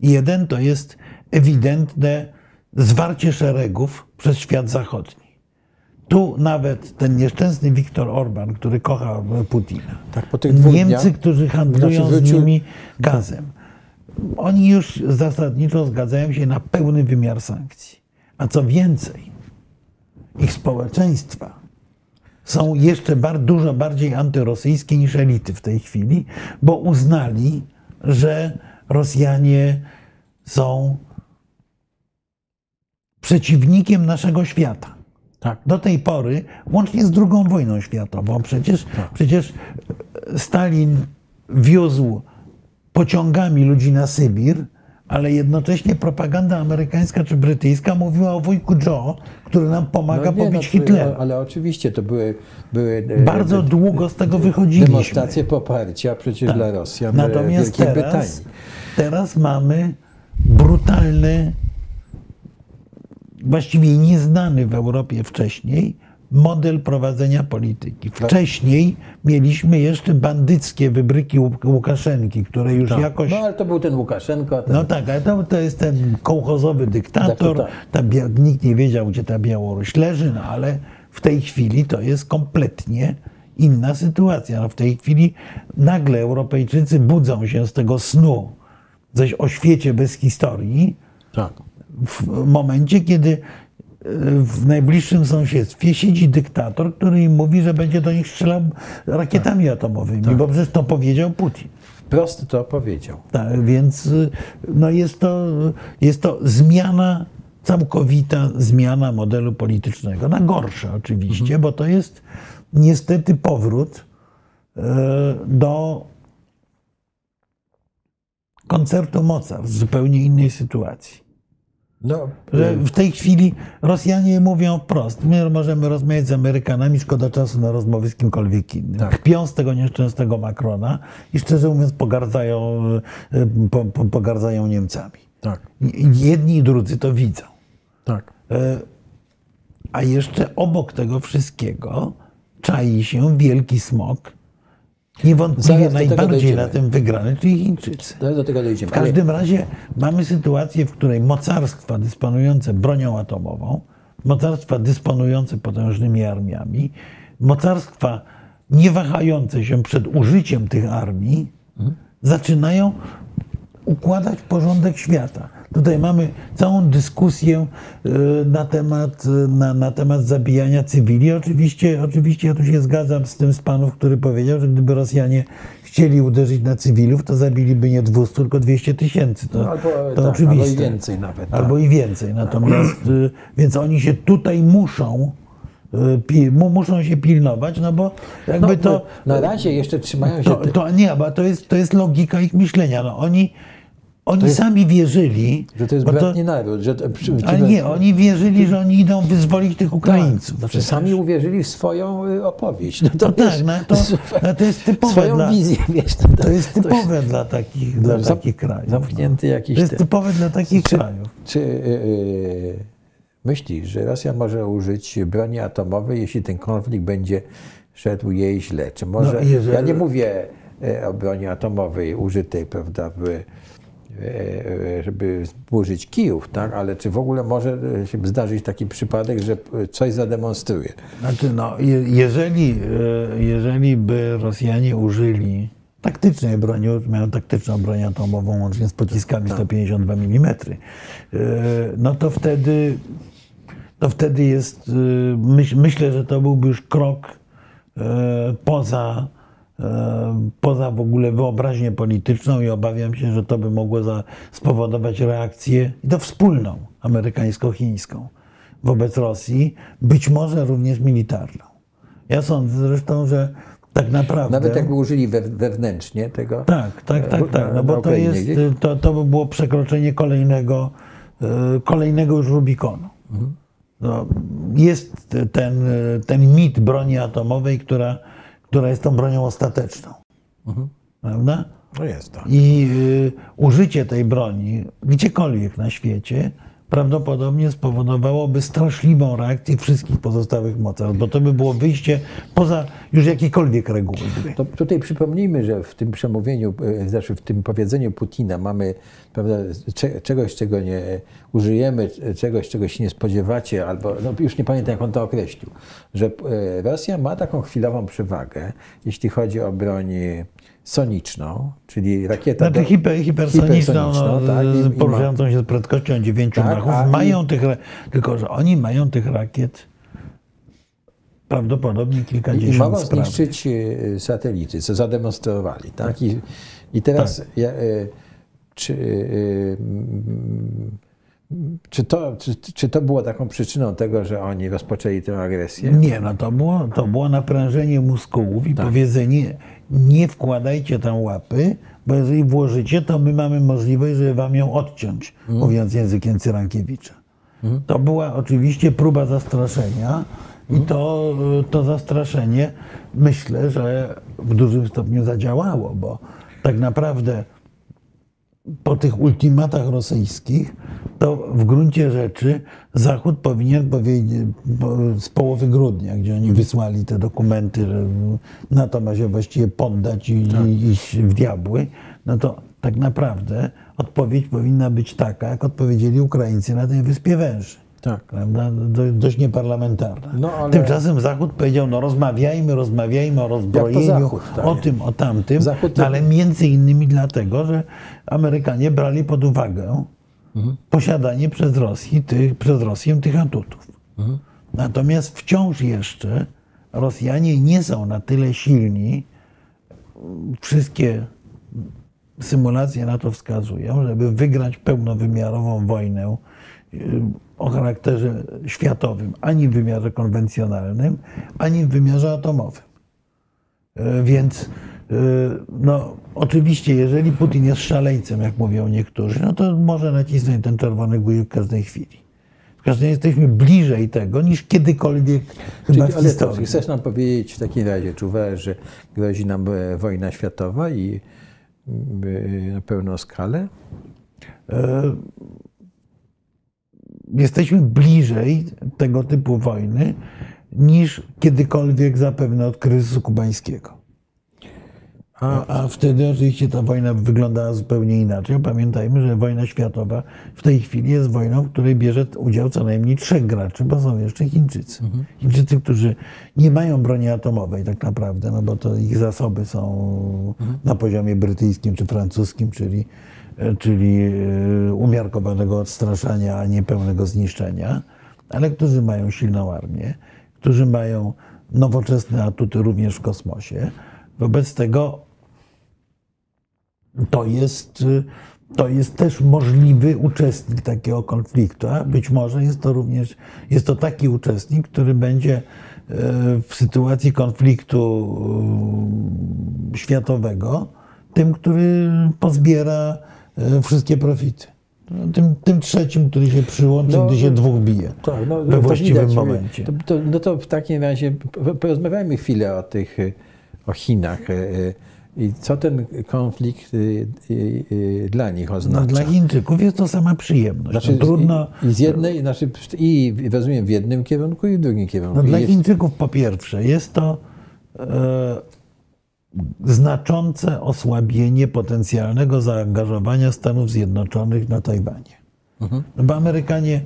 Jeden to jest ewidentne zwarcie szeregów przez świat zachodni. Tu nawet ten nieszczęsny Viktor Orban, który kocha Putina. Tak, Niemcy, dniach, którzy handlują znaczy z nimi gazem. Oni już zasadniczo zgadzają się na pełny wymiar sankcji. A co więcej, ich społeczeństwa są jeszcze bar, dużo bardziej antyrosyjskie niż elity w tej chwili, bo uznali, że Rosjanie są przeciwnikiem naszego świata. Tak. Do tej pory, łącznie z II wojną światową, przecież, przecież Stalin wiózł pociągami ludzi na Sybir, ale jednocześnie propaganda amerykańska czy brytyjska mówiła o wujku Joe, który nam pomaga No nie, pobić no, Hitlera. Ale oczywiście to były, były e, Bardzo długo z tego wychodziliśmy. demonstracje poparcia przecież dla Rosjan Tak. Natomiast Wielkiej teraz, Brytanii. teraz mamy brutalny, właściwie nieznany w Europie wcześniej model prowadzenia polityki. Wcześniej mieliśmy jeszcze bandyckie wybryki Łuk- Łukaszenki, które już jakoś... No ale to był ten Łukaszenko, ten No tak, ale to, to jest ten kołchozowy dyktator. Tak, tak. Bia- nikt nie wiedział, gdzie ta Białoruś leży, no ale w tej chwili to jest kompletnie inna sytuacja. No w tej chwili nagle Europejczycy budzą się z tego snu, coś o świecie bez historii, tak. W momencie, kiedy e, w najbliższym sąsiedztwie siedzi dyktator, który im mówi, że będzie do nich strzelał rakietami atomowymi, bo przecież to powiedział Putin. Prosto to powiedział. Tak, więc y, no jest, to, jest to zmiana, całkowita zmiana modelu politycznego. Na gorsze oczywiście, bo to jest niestety powrót y, do koncertu Mozart w zupełnie innej sytuacji. No, Że w tej chwili Rosjanie mówią wprost, my możemy rozmawiać z Amerykanami, szkoda czasu na rozmowy z kimkolwiek innym. Tak. Kpią z tego nieszczęsnego Macrona i szczerze mówiąc pogardzają, e, po, po, pogardzają Niemcami. tak, Jedni i drudzy to widzą. tak. E, A jeszcze obok tego wszystkiego czai się wielki smok. Niewątpliwie najbardziej na tym wygrany, czyli Chińczycy. Zaraz do tego dojdziemy. W każdym razie mamy sytuację, w której mocarstwa dysponujące bronią atomową, mocarstwa dysponujące potężnymi armiami, mocarstwa nie wahające się przed użyciem tych armii, zaczynają układać porządek świata. Tutaj mamy całą dyskusję y, na temat, y, na, na temat zabijania cywili. Oczywiście, oczywiście ja tu się zgadzam z tym z panów, który powiedział, że gdyby Rosjanie chcieli uderzyć na cywilów, to zabiliby nie 200, tylko 200 tysięcy. To, Albo, to tak, oczywiste. albo i więcej nawet. Albo tak. i więcej. Natomiast, y, więc oni się tutaj muszą, muszą się pilnować, no bo jakby no, to... Na razie jeszcze trzymają się... To, to nie, bo to jest, to jest logika ich myślenia. No, oni oni sami wierzyli, że to jest bratni naród. Że to, przy- ale nie, oni wierzyli, że oni idą wyzwolić tych Ukraińców. Znaczy sami uwierzyli w swoją y, opowieść. No to, No tak, wiesz, no to, no to jest typowe swoją dla, wizję, wiesz. To, to jest typowe dla takich, dla takich krajów. no. Zamknięty jakiś... To jest ten- typowe dla takich Czy, krajów. czy y, y, myślisz, że Rosja może użyć broni atomowej, jeśli ten konflikt będzie szedł jej źle? Czy może, No, jeżeli- Ja nie mówię y, o broni atomowej użytej, prawda, w, żeby burzyć Kijów, tak? ale czy w ogóle może się zdarzyć taki przypadek, że coś zademonstruje? Znaczy, no, je, jeżeli, e, jeżeli by Rosjanie użyli taktycznej broni, mają taktyczną broń atomową łącznie z pociskami 152 mm, e, no to wtedy, to wtedy jest, e, myśl, myślę, że to byłby już krok e, poza, e, poza w ogóle wyobraźnię polityczną i obawiam się, że to by mogło za, spowodować reakcję, i to wspólną, amerykańsko-chińską wobec Rosji, być może również militarną. Ja sądzę zresztą, że tak naprawdę... Nawet jakby użyli we, wewnętrznie tego. Tak, tak, tak, tak. No bo to jest, to, to by było przekroczenie kolejnego, e, kolejnego już Rubikonu. Mhm. No, jest ten, ten mit broni atomowej, która, która jest tą bronią ostateczną. Mhm. Prawda? No jest to. I y, użycie tej broni gdziekolwiek na świecie prawdopodobnie spowodowałoby straszliwą reakcję wszystkich pozostałych mocarstw, bo to by było wyjście poza już jakiekolwiek reguły. To tutaj przypomnijmy, że w tym przemówieniu, e, znaczy w tym powiedzeniu Putina mamy prawda, cze- czegoś, czego nie użyjemy, czegoś, czego się nie spodziewacie, albo no, już nie pamiętam, jak on to określił, że e, Rosja ma taką chwilową przewagę, jeśli chodzi o broń soniczną, czyli rakieta Znaczy do- hiper, hipersoniczną, no, hipersoniczną, tak, i- i poruszającą się z prędkością 9 Tak, machów, a i- mają tych, tylko że oni mają tych rakiet prawdopodobnie I kilkadziesiąt mogą sprawnych. zniszczyć e, satelity, co zademonstrowali. Tak? I, i teraz Tak. ja, e, czy, e, Czy to, czy, czy to było taką przyczyną tego, że oni rozpoczęli tę agresję? Nie, no to było, to było naprężenie muskułów i powiedzenie, nie wkładajcie tam łapy, bo jeżeli włożycie, to my mamy możliwość, żeby wam ją odciąć, mówiąc językiem Cyrankiewicza. To była oczywiście próba zastraszenia i to, to zastraszenie myślę, że w dużym stopniu zadziałało, bo tak naprawdę po tych ultimatach rosyjskich, to w gruncie rzeczy Zachód powinien powiedzieć z połowy grudnia, gdzie oni wysłali te dokumenty, że NATO ma się właściwie poddać i, i iść w diabły, no to tak naprawdę odpowiedź powinna być taka, jak odpowiedzieli Ukraińcy na tej wyspie Węży. Tak. Prawda? Do, dość nieparlamentarna. No, ale- Tymczasem Zachód powiedział, no rozmawiajmy, rozmawiajmy o rozbrojeniu, Zachód, tak. o tym, o tamtym, Zachód ale między innymi dlatego, że Amerykanie brali pod uwagę posiadanie przez, Rosji tych, przez Rosję tych atutów. Natomiast wciąż jeszcze Rosjanie nie są na tyle silni, wszystkie symulacje na to wskazują, żeby wygrać pełnowymiarową wojnę y, o charakterze światowym, ani w wymiarze konwencjonalnym, ani w wymiarze atomowym. Y, Więc y, no, oczywiście, jeżeli Putin jest szaleńcem, jak mówią niektórzy, no to może nacisnąć ten czerwony guzik w każdej chwili. W każdym razie jesteśmy bliżej tego niż kiedykolwiek chyba Czyli, w ale to, historii. chcesz nam powiedzieć w takim razie, czy uważasz, że grozi nam e, wojna światowa i e, na pełną skalę? Jesteśmy bliżej tego typu wojny niż kiedykolwiek zapewne od kryzysu kubańskiego. A, a wtedy oczywiście ta wojna wyglądała zupełnie inaczej. Pamiętajmy, że wojna światowa w tej chwili jest wojną, w której bierze udział co najmniej trzech graczy, bo są jeszcze Chińczycy. Chińczycy, którzy nie mają broni atomowej tak naprawdę, no bo to ich zasoby są na poziomie brytyjskim czy francuskim, czyli, czyli e, umiarkowanego odstraszania, a nie pełnego zniszczenia, ale którzy mają silną armię, którzy mają nowoczesne atuty również w kosmosie. Wobec tego to jest, y, to jest też możliwy uczestnik takiego konfliktu, a być może jest to również jest to taki uczestnik, który będzie w sytuacji konfliktu światowego tym, który pozbiera wszystkie profity. No, Tym, tym trzecim, który się przyłączy, No, gdy się dwóch bije Tak, no, we właściwym widać. momencie. To, to, no to w takim razie porozmawiajmy chwilę o tych, e, o Chinach. e, e, I co ten konflikt e, e, e, dla nich No, oznacza? dla Chińczyków jest to sama przyjemność. Znaczy, no, trudno, i, z jednej, znaczy, i rozumiem w jednym kierunku i w drugim kierunku. No dla jest- Chińczyków po pierwsze jest to e, znaczące osłabienie potencjalnego zaangażowania Stanów Zjednoczonych na Tajwanie. No bo Amerykanie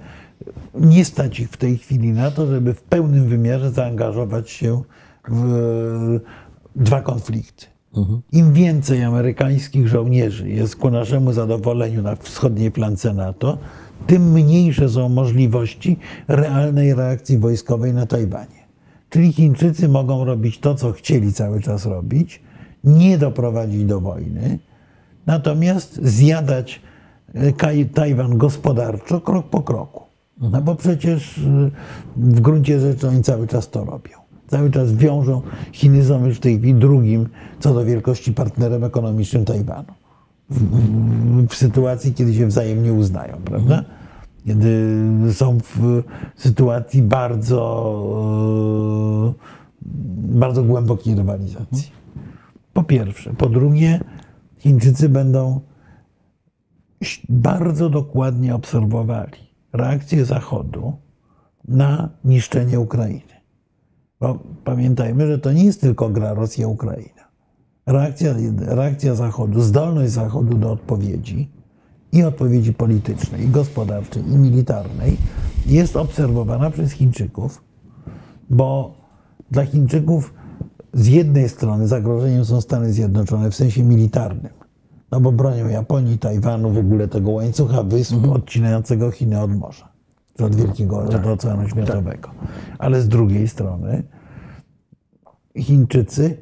nie stać ich w tej chwili na to, żeby w pełnym wymiarze zaangażować się w e, dwa konflikty. Im więcej amerykańskich żołnierzy jest ku naszemu zadowoleniu na wschodniej flance NATO, tym mniejsze są możliwości realnej reakcji wojskowej na Tajwanie. Czyli Chińczycy mogą robić to, co chcieli cały czas robić, nie doprowadzić do wojny, natomiast zjadać e, Tajwan gospodarczo krok po kroku. No bo przecież e, w gruncie rzeczy oni cały czas to robią. Cały czas wiążą, Chiny są już w tej chwili drugim co do wielkości partnerem ekonomicznym Tajwanu. W, w, w sytuacji, kiedy się wzajemnie uznają, prawda? Kiedy są w sytuacji bardzo, bardzo głębokiej rywalizacji. Po pierwsze. Po drugie, Chińczycy będą bardzo dokładnie obserwowali reakcję Zachodu na niszczenie Ukrainy. Bo pamiętajmy, że to nie jest tylko gra Rosja-Ukraina. Reakcja, reakcja Zachodu, zdolność Zachodu do odpowiedzi i odpowiedzi politycznej, i gospodarczej, i militarnej jest obserwowana przez Chińczyków, bo dla Chińczyków z jednej strony zagrożeniem są Stany Zjednoczone w sensie militarnym, no bo bronią Japonii, Tajwanu, w ogóle tego łańcucha wysp odcinającego Chiny od morza, czy od wielkiego od Oceanu Światowego. Ale z drugiej strony Chińczycy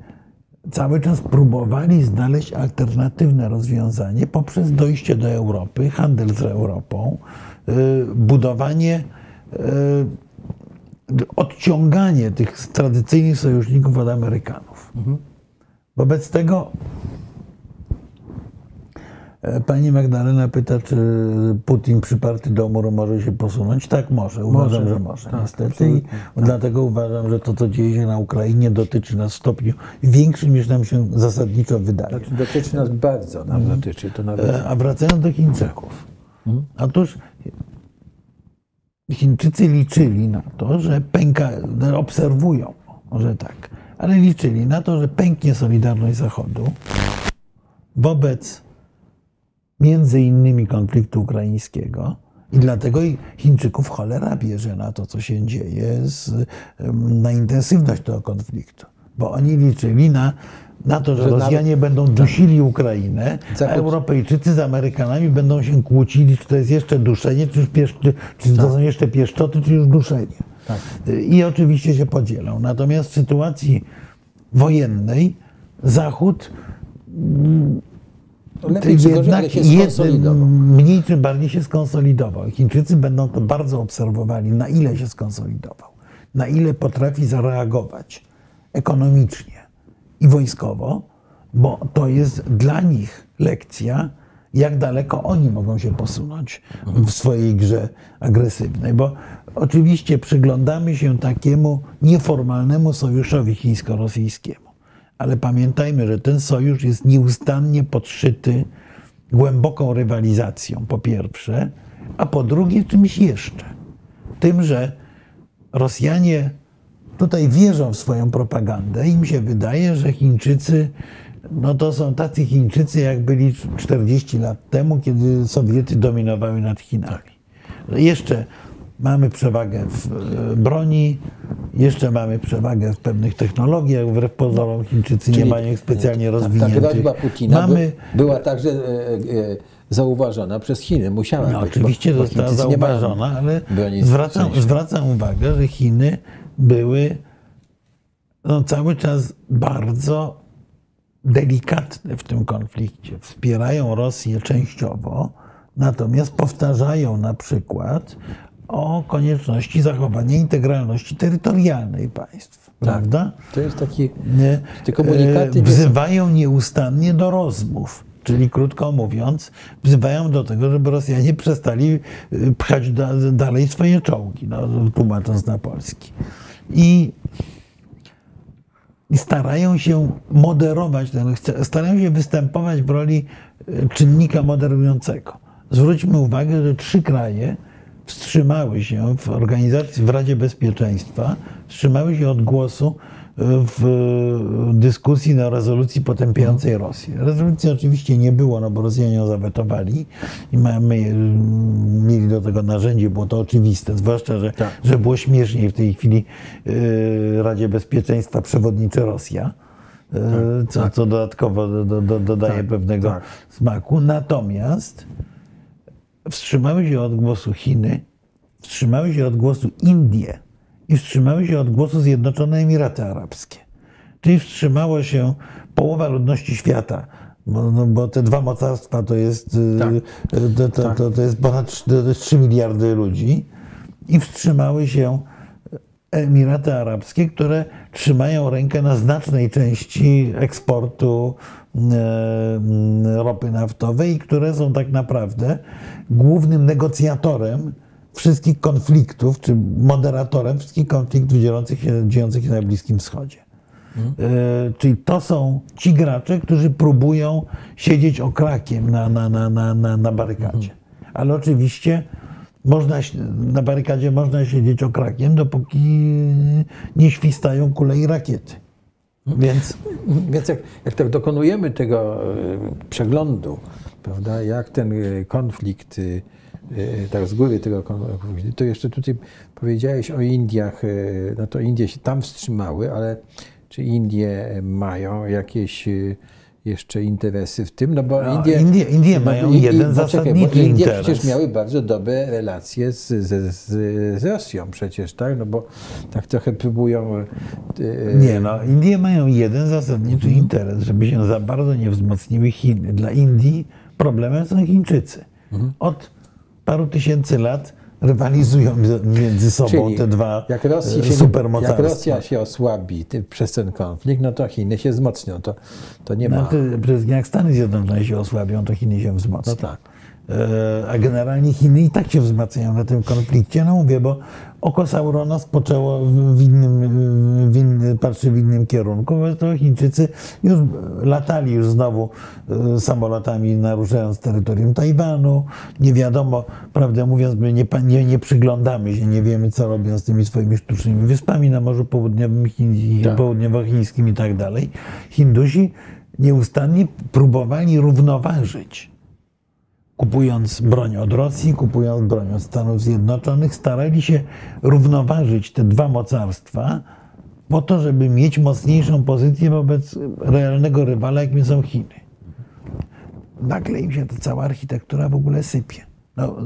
cały czas próbowali znaleźć alternatywne rozwiązanie poprzez dojście do Europy, handel z Europą, budowanie, odciąganie tych tradycyjnych sojuszników od Amerykanów. Wobec tego E, pani Magdalena pyta, czy Putin przyparty do muru może się posunąć. Tak może, uważam, może. że może, tak, niestety. I tak. dlatego uważam, że to, co dzieje się na Ukrainie, dotyczy nas w stopniu większym, niż nam się zasadniczo wydaje. Znaczy, dotyczy nas bardzo, nam hmm. dotyczy. To nawet... E, a wracając do Chińczyków. Hmm? Otóż Chińczycy liczyli na to, że pęka, obserwują, może tak, ale liczyli na to, że pęknie Solidarność Zachodu wobec między innymi konfliktu ukraińskiego. I dlatego Chińczyków cholera bierze na to, co się dzieje, z, na intensywność tego konfliktu. Bo oni liczyli na, na to, że, że Rosjanie nawet... będą dusili Ukrainę, a Europejczycy z Amerykanami będą się kłócili, czy to jest jeszcze duszenie, czy, już piesz... czy to tak. są jeszcze pieszczoty, czy już duszenie. Tak. I oczywiście się podzielą. Natomiast w sytuacji wojennej Zachód lepiej czy gorzej, ale się. Mniej czy bardziej się skonsolidował. Chińczycy będą to bardzo obserwowali, na ile się skonsolidował, na ile potrafi zareagować ekonomicznie i wojskowo, bo to jest dla nich lekcja, jak daleko oni mogą się posunąć w swojej grze agresywnej. Bo oczywiście przyglądamy się takiemu nieformalnemu sojuszowi chińsko-rosyjskiemu ale pamiętajmy, że ten sojusz jest nieustannie podszyty głęboką rywalizacją, po pierwsze, a po drugie czymś jeszcze. Tym, że Rosjanie tutaj wierzą w swoją propagandę. Im się wydaje, że Chińczycy, no to są tacy Chińczycy, jak byli 40 lat temu, kiedy Sowiety dominowały nad Chinami. Jeszcze mamy przewagę w e, broni, jeszcze mamy przewagę w pewnych technologiach, wbrew pozorom Chińczycy Czyli nie mają ich specjalnie rozwiniętych. Ta groźba Putina mamy, była także e, e, zauważona przez Chiny. Musiała no, być. Oczywiście bo, została zauważona, ale zwracam, zwracam uwagę, że Chiny były no, cały czas bardzo delikatne w tym konflikcie. Wspierają Rosję częściowo, natomiast powtarzają na przykład o konieczności zachowania integralności terytorialnej państw. Tak. Prawda? To jest taki. Nie, te komunikaty. E, wzywają nieustannie do rozmów. Czyli krótko mówiąc, wzywają do tego, żeby Rosjanie przestali e, pchać da, dalej swoje czołgi, no, tłumacząc na polski. I, starają się moderować, starają się występować w roli e, czynnika moderującego. Zwróćmy uwagę, że trzy kraje, wstrzymały się w organizacji, w Radzie Bezpieczeństwa, wstrzymały się od głosu w dyskusji na rezolucji potępiającej Rosję. Rezolucji oczywiście nie było, no bo Rosjanie ją zawetowali i my mieli do tego narzędzie, było to oczywiste, zwłaszcza, że, tak. że było śmieszniej w tej chwili e, Radzie Bezpieczeństwa przewodniczy Rosja. E, tak, co, tak. co dodatkowo do, do, dodaje tak, pewnego tak. smaku. Natomiast wstrzymały się od głosu Chiny, wstrzymały się od głosu Indie i wstrzymały się od głosu Zjednoczone Emiraty Arabskie. Czyli wstrzymało się połowa ludności świata, bo, no, bo te dwa mocarstwa to jest, y, tak. to, to, tak. to, to, jest ponad 3 miliardy ludzi i wstrzymały się Emiraty Arabskie, które trzymają rękę na znacznej części eksportu e, ropy naftowej i które są tak naprawdę głównym negocjatorem wszystkich konfliktów, czy moderatorem wszystkich konfliktów dziejących się, dziejących się na Bliskim Wschodzie. Hmm. Czyli to są ci gracze, którzy próbują siedzieć okrakiem na, na, na, na, na, na barykadzie. Hmm. Ale oczywiście można, na barykadzie można siedzieć okrakiem, dopóki nie świstają kule i rakiety. Więc, Więc jak, jak tak dokonujemy tego e, przeglądu, prawda, jak ten e, konflikt, tak z góry tego to jeszcze tutaj powiedziałeś o Indiach, no to Indie się tam wstrzymały, ale czy Indie mają jakieś jeszcze interesy w tym, no bo no, Indie, Indie, Indie no, mają i, jeden i, zasadniczy bo Indie interes. przecież miały bardzo dobre relacje z, z, z, z, Rosją przecież, tak? No bo tak trochę próbują... Yy... Nie, no Indie mają jeden zasadniczy mhm. interes, żeby się za bardzo nie wzmocniły Chiny. Dla Indii problemem są Chińczycy. Mhm. Od paru tysięcy lat rywalizują między sobą Czyli te dwa jak Rosji e, się, supermocarstwa. Jak Rosja się osłabi przez ten konflikt, no to Chiny się wzmocnią. To, to nie ma. No, to, jak Stany Zjednoczone się osłabią, to Chiny się wzmocnią. No tak. E, A generalnie Chiny i tak się wzmacniają na tym konflikcie. No mówię, bo oko Saurona spoczęło w innym, w inny, patrzy w innym kierunku. Wobec tego Chińczycy już latali już znowu e, samolotami, naruszając terytorium Tajwanu. Nie wiadomo, prawdę mówiąc, my nie, nie, nie przyglądamy się, nie wiemy, co robią z tymi swoimi sztucznymi wyspami na Morzu Południowym, Chin, Tak. Południowochińskim i tak dalej. Hindusi nieustannie próbowali równoważyć kupując broń od Rosji, kupując broń od Stanów Zjednoczonych, starali się równoważyć te dwa mocarstwa po to, żeby mieć mocniejszą pozycję wobec realnego rywala, jakim są Chiny. Nagle im się ta cała architektura w ogóle sypie. No,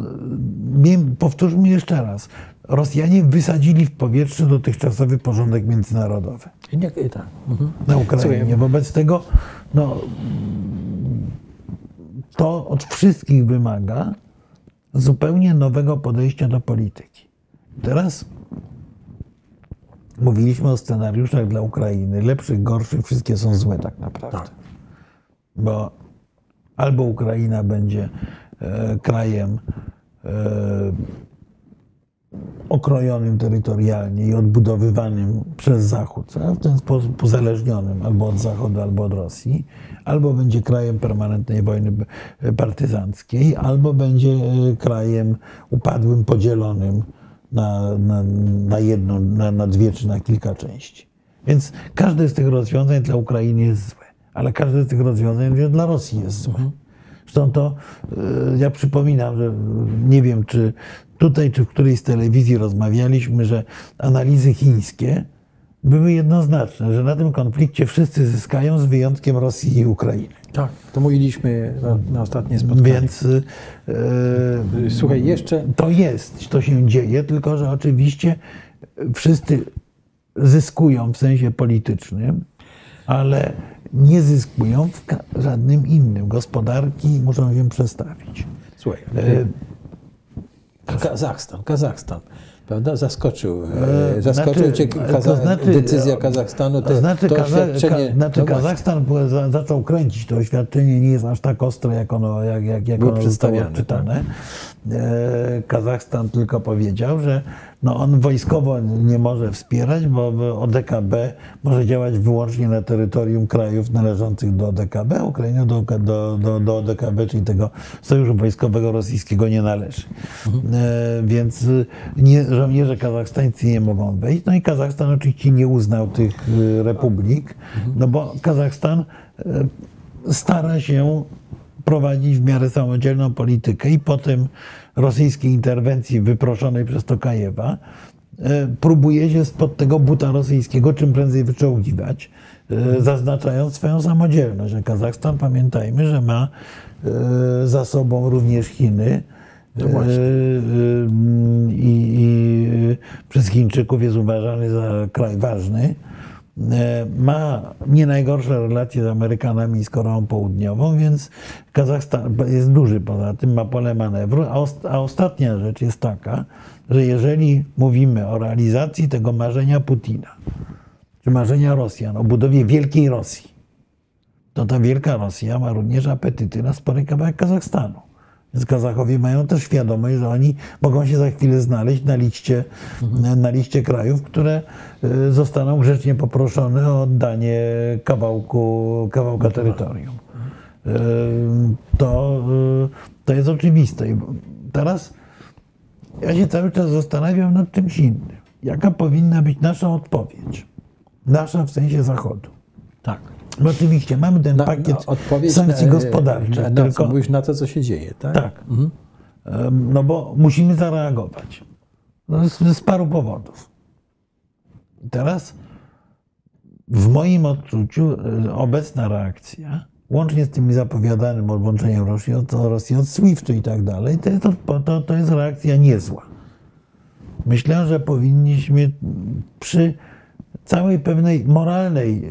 powtórzmy jeszcze raz. Rosjanie wysadzili w powietrze dotychczasowy porządek międzynarodowy nie, i tak. Mhm. na Ukrainie. Wobec tego no, to od wszystkich wymaga zupełnie nowego podejścia do polityki. Teraz mówiliśmy o scenariuszach dla Ukrainy. Lepszych, gorszych, wszystkie są złe tak naprawdę. Tak. Bo albo Ukraina będzie e, krajem e, okrojonym terytorialnie i odbudowywanym przez Zachód, a w ten sposób uzależnionym albo od Zachodu, albo od Rosji, albo będzie krajem permanentnej wojny partyzanckiej, albo będzie e, krajem upadłym, podzielonym na, na, na jedną, na, na dwie czy na kilka części. Więc każde z tych rozwiązań dla Ukrainy jest złe, ale każde z tych rozwiązań dla Rosji jest złe. Zresztą to e, ja przypominam, że nie wiem, czy tutaj, czy w którejś z telewizji rozmawialiśmy, że analizy chińskie były jednoznaczne, że na tym konflikcie wszyscy zyskają z wyjątkiem Rosji i Ukrainy. Tak, to mówiliśmy na, na ostatnie spotkanie. Więc e, Słuchaj, jeszcze to jest, to się dzieje, tylko że oczywiście wszyscy zyskują w sensie politycznym, ale nie zyskują w żadnym innym. Gospodarki muszą się przestawić. słuchaj, E, Kazachstan, Kazachstan. Prawda? Zaskoczył, E, e, zaskoczył znaczy, cię Kaza- znaczy, decyzja Kazachstanu. To znaczy, to oświadczenie, Ka, znaczy no. Kazachstan zaczął kręcić. To oświadczenie nie jest aż tak ostre, jak ono, jak, jak, jak Było ono zostało przedstawiane, czytane. E, Kazachstan tylko powiedział, że no on wojskowo nie może wspierać, bo ODKB może działać wyłącznie na terytorium krajów należących do ODKB. Ukraina do, do, do, do ODKB, czyli tego sojuszu wojskowego rosyjskiego nie należy. E, Więc nie, żołnierze kazachstańscy nie mogą wejść. No i Kazachstan oczywiście nie uznał tych e, republik, no bo Kazachstan e, stara się prowadzić w miarę samodzielną politykę i potem rosyjskiej interwencji wyproszonej przez Tokajewa e, próbuje się spod tego buta rosyjskiego czym prędzej wyczołgiwać, e, zaznaczając swoją samodzielność. A Kazachstan, pamiętajmy, że ma e, za sobą również Chiny. No I, i przez Chińczyków jest uważany za kraj ważny. E, Ma nie najgorsze relacje z Amerykanami i z Koreą Południową, więc Kazachstan jest duży poza tym, ma pole manewru. A, ost- a ostatnia rzecz jest taka, że jeżeli mówimy o realizacji tego marzenia Putina, czy marzenia Rosjan o budowie wielkiej Rosji, to ta wielka Rosja ma również apetyty na spory kawałek Kazachstanu. Więc Kazachowie mają też świadomość, że oni mogą się za chwilę znaleźć na liście, na liście krajów, które y, zostaną grzecznie poproszone o oddanie kawałku, kawałka terytorium. Y, To, y, to jest oczywiste. Teraz ja się cały czas zastanawiam nad czymś innym. Jaka powinna być nasza odpowiedź? Nasza w sensie Zachodu. Tak. No oczywiście, mamy ten pakiet odpowiedź sankcji na, gospodarczych, Na, na tylko co mówisz, na to, co się dzieje, tak? tak, Em, no bo musimy zareagować. No z, z paru powodów. Teraz w moim odczuciu e, obecna reakcja, łącznie z tymi zapowiadanym odłączeniem Rosji od, Rosji od SWIFT-u i tak dalej, to jest, to, to jest reakcja niezła. Myślę, że powinniśmy przy całej pewnej moralnej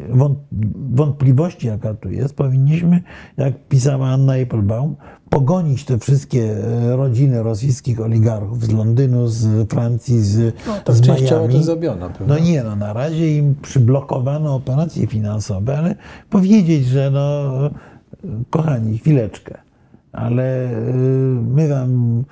wątpliwości, jaka tu jest, powinniśmy, jak pisała Anna Applebaum, pogonić te wszystkie e, rodziny rosyjskich oligarchów z Londynu, z Francji, z, no, to z Miami. to zrobiono. Prawda? No nie, no na razie im przyblokowano operacje finansowe, ale powiedzieć, że no kochani, chwileczkę, ale e, my wam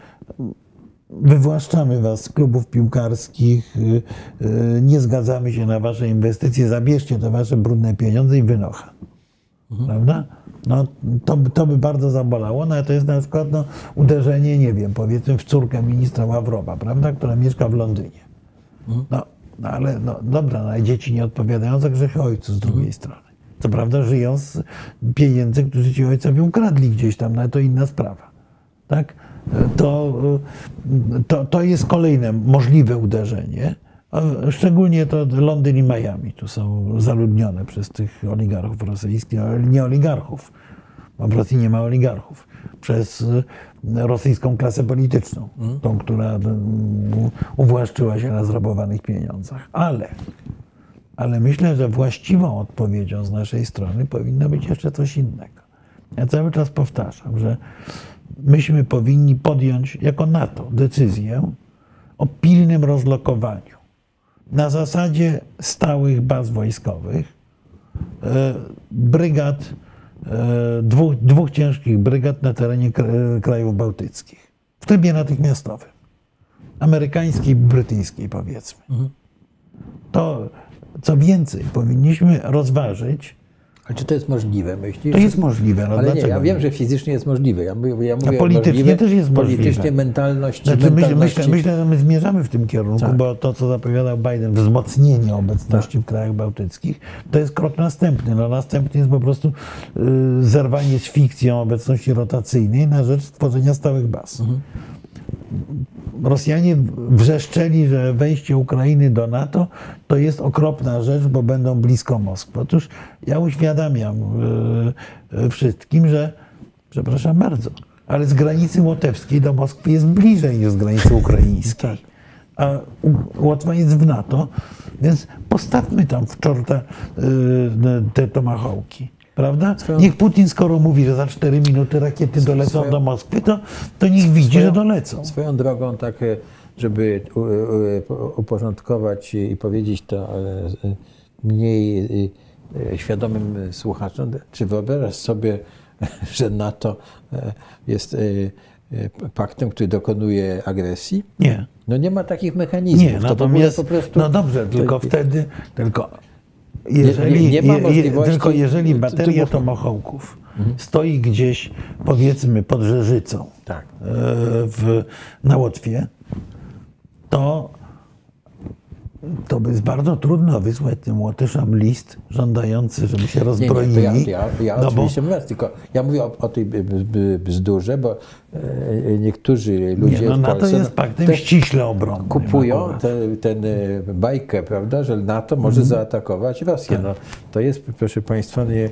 wywłaszczamy was z klubów piłkarskich, y, y, nie zgadzamy się na wasze inwestycje, zabierzcie te wasze brudne pieniądze i wynocha. Mhm. Prawda? No, to, to by bardzo zabolało, no ale to jest na przykład no, uderzenie, nie wiem, powiedzmy w córkę ministra Ławrowa, prawda, która mieszka w Londynie. Mhm. No, no ale no, dobra, no, dzieci nie odpowiadają za grzechy ojcu z drugiej mhm. strony. Co prawda żyją z pieniędzy, które ci ojcowie ukradli gdzieś tam, no ale to inna sprawa. Tak? To, to, to jest kolejne możliwe uderzenie. Szczególnie to Londyn i Miami tu są zaludnione przez tych oligarchów rosyjskich, ale nie oligarchów, bo w Rosji nie ma oligarchów, przez rosyjską klasę polityczną, mhm. tą, która uwłaszczyła się na zrabowanych pieniądzach. Ale, ale myślę, że właściwą odpowiedzią z naszej strony powinno być jeszcze coś innego. Ja cały czas powtarzam, że myśmy powinni podjąć jako NATO decyzję o pilnym rozlokowaniu na zasadzie stałych baz wojskowych e, brygad, e, dwóch, dwóch ciężkich brygad na terenie krajów bałtyckich w trybie natychmiastowym. Amerykańskiej i brytyjskiej, powiedzmy. Mhm. To, co więcej, powinniśmy rozważyć ale czy to jest możliwe, myślisz? To jest możliwe. No ale nie, ja wiem, że fizycznie jest możliwe. Ja mówię, ja mówię A politycznie możliwe, też jest możliwe. Politycznie mentalność. Znaczy, mentalności... Myślę, myślę, że my zmierzamy w tym kierunku, tak. bo to, co zapowiadał Biden, wzmocnienie obecności tak. w krajach bałtyckich, to jest krok następny. No, następny jest po prostu y, zerwanie z fikcją obecności rotacyjnej na rzecz stworzenia stałych baz. Mhm. Rosjanie wrzeszczeli, że wejście Ukrainy do NATO to jest okropna rzecz, bo będą blisko Moskwy. Otóż ja uświadamiam e, e, wszystkim, że przepraszam bardzo, ale z granicy łotewskiej do Moskwy jest bliżej niż z granicy ukraińskiej. A Łotwa jest w NATO, więc postawmy tam w czorta e, te tomahawki. Prawda? Swoją... Niech Putin, skoro mówi, że za 4 minuty rakiety dolecą swoją... do Moskwy, to, to niech widzi, swoją... że dolecą. Swoją drogą, tak, żeby uporządkować i powiedzieć to mniej świadomym słuchaczom, czy wyobrażasz sobie, że NATO e, jest e, e, paktem, który dokonuje agresji? Nie. No nie ma takich mechanizmów. Nie, natomiast, to po prostu... No dobrze, tylko wtedy, tylko jeżeli, nie, nie, ma możliwości... Tylko jeżeli bateria tomahawków mhm. stoi gdzieś, powiedzmy, pod Rzeżycą tak. E, w, na Łotwie, to to by jest bardzo trudno wysłać tym Łotyszom list żądający, żeby się rozbroili. Nie, nie, ja, ja, ja no oczywiście bo... mówię, tylko ja mówię o, o, tej bzdurze, bo e, niektórzy ludzie nie, no, NATO Polsce, jest paktem ściśle obronnym. Kupują tę e, bajkę, prawda, że NATO może mhm. zaatakować Rosję. Tak. No, to jest, proszę Państwa, nie,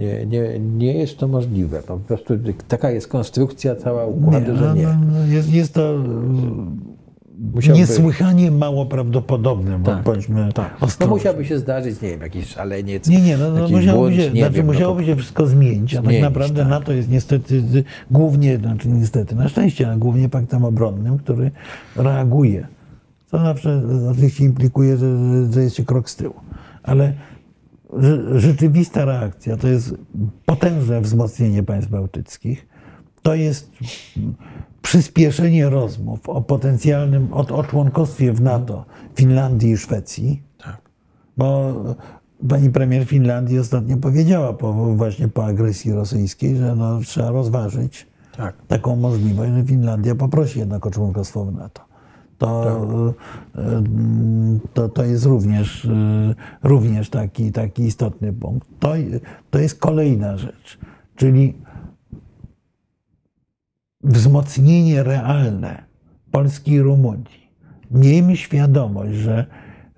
nie, nie, nie jest to możliwe. No, po prostu taka jest konstrukcja cała układu, nie, że nie. No, no jest, jest to Musiałby... niesłychanie mało prawdopodobne, tak, bądźmy tak. No musiałby się zdarzyć, nie wiem, jakiś szaleniec, Nie, nie, no, no musiałoby, błąd, się, nie znaczy, wiem, musiałoby no to... się wszystko zmienić, a tak zmienić, tak naprawdę tak. NATO jest niestety głównie, znaczy niestety, na szczęście, ale głównie paktem obronnym, który reaguje. Co zawsze oczywiście implikuje, że, że jest się krok z tyłu. Ale rzeczywista reakcja to jest potężne wzmocnienie państw bałtyckich. To jest przyspieszenie rozmów o potencjalnym o, o członkostwie w NATO Finlandii i Szwecji. Tak. Bo pani premier Finlandii ostatnio powiedziała po, właśnie po agresji rosyjskiej, że no, trzeba rozważyć tak. taką możliwość, że Finlandia poprosi jednak o członkostwo w NATO. To, tak. to, to jest również, również taki, taki istotny punkt. To, to jest kolejna rzecz, czyli wzmocnienie realne Polski i Rumunii. Miejmy świadomość, że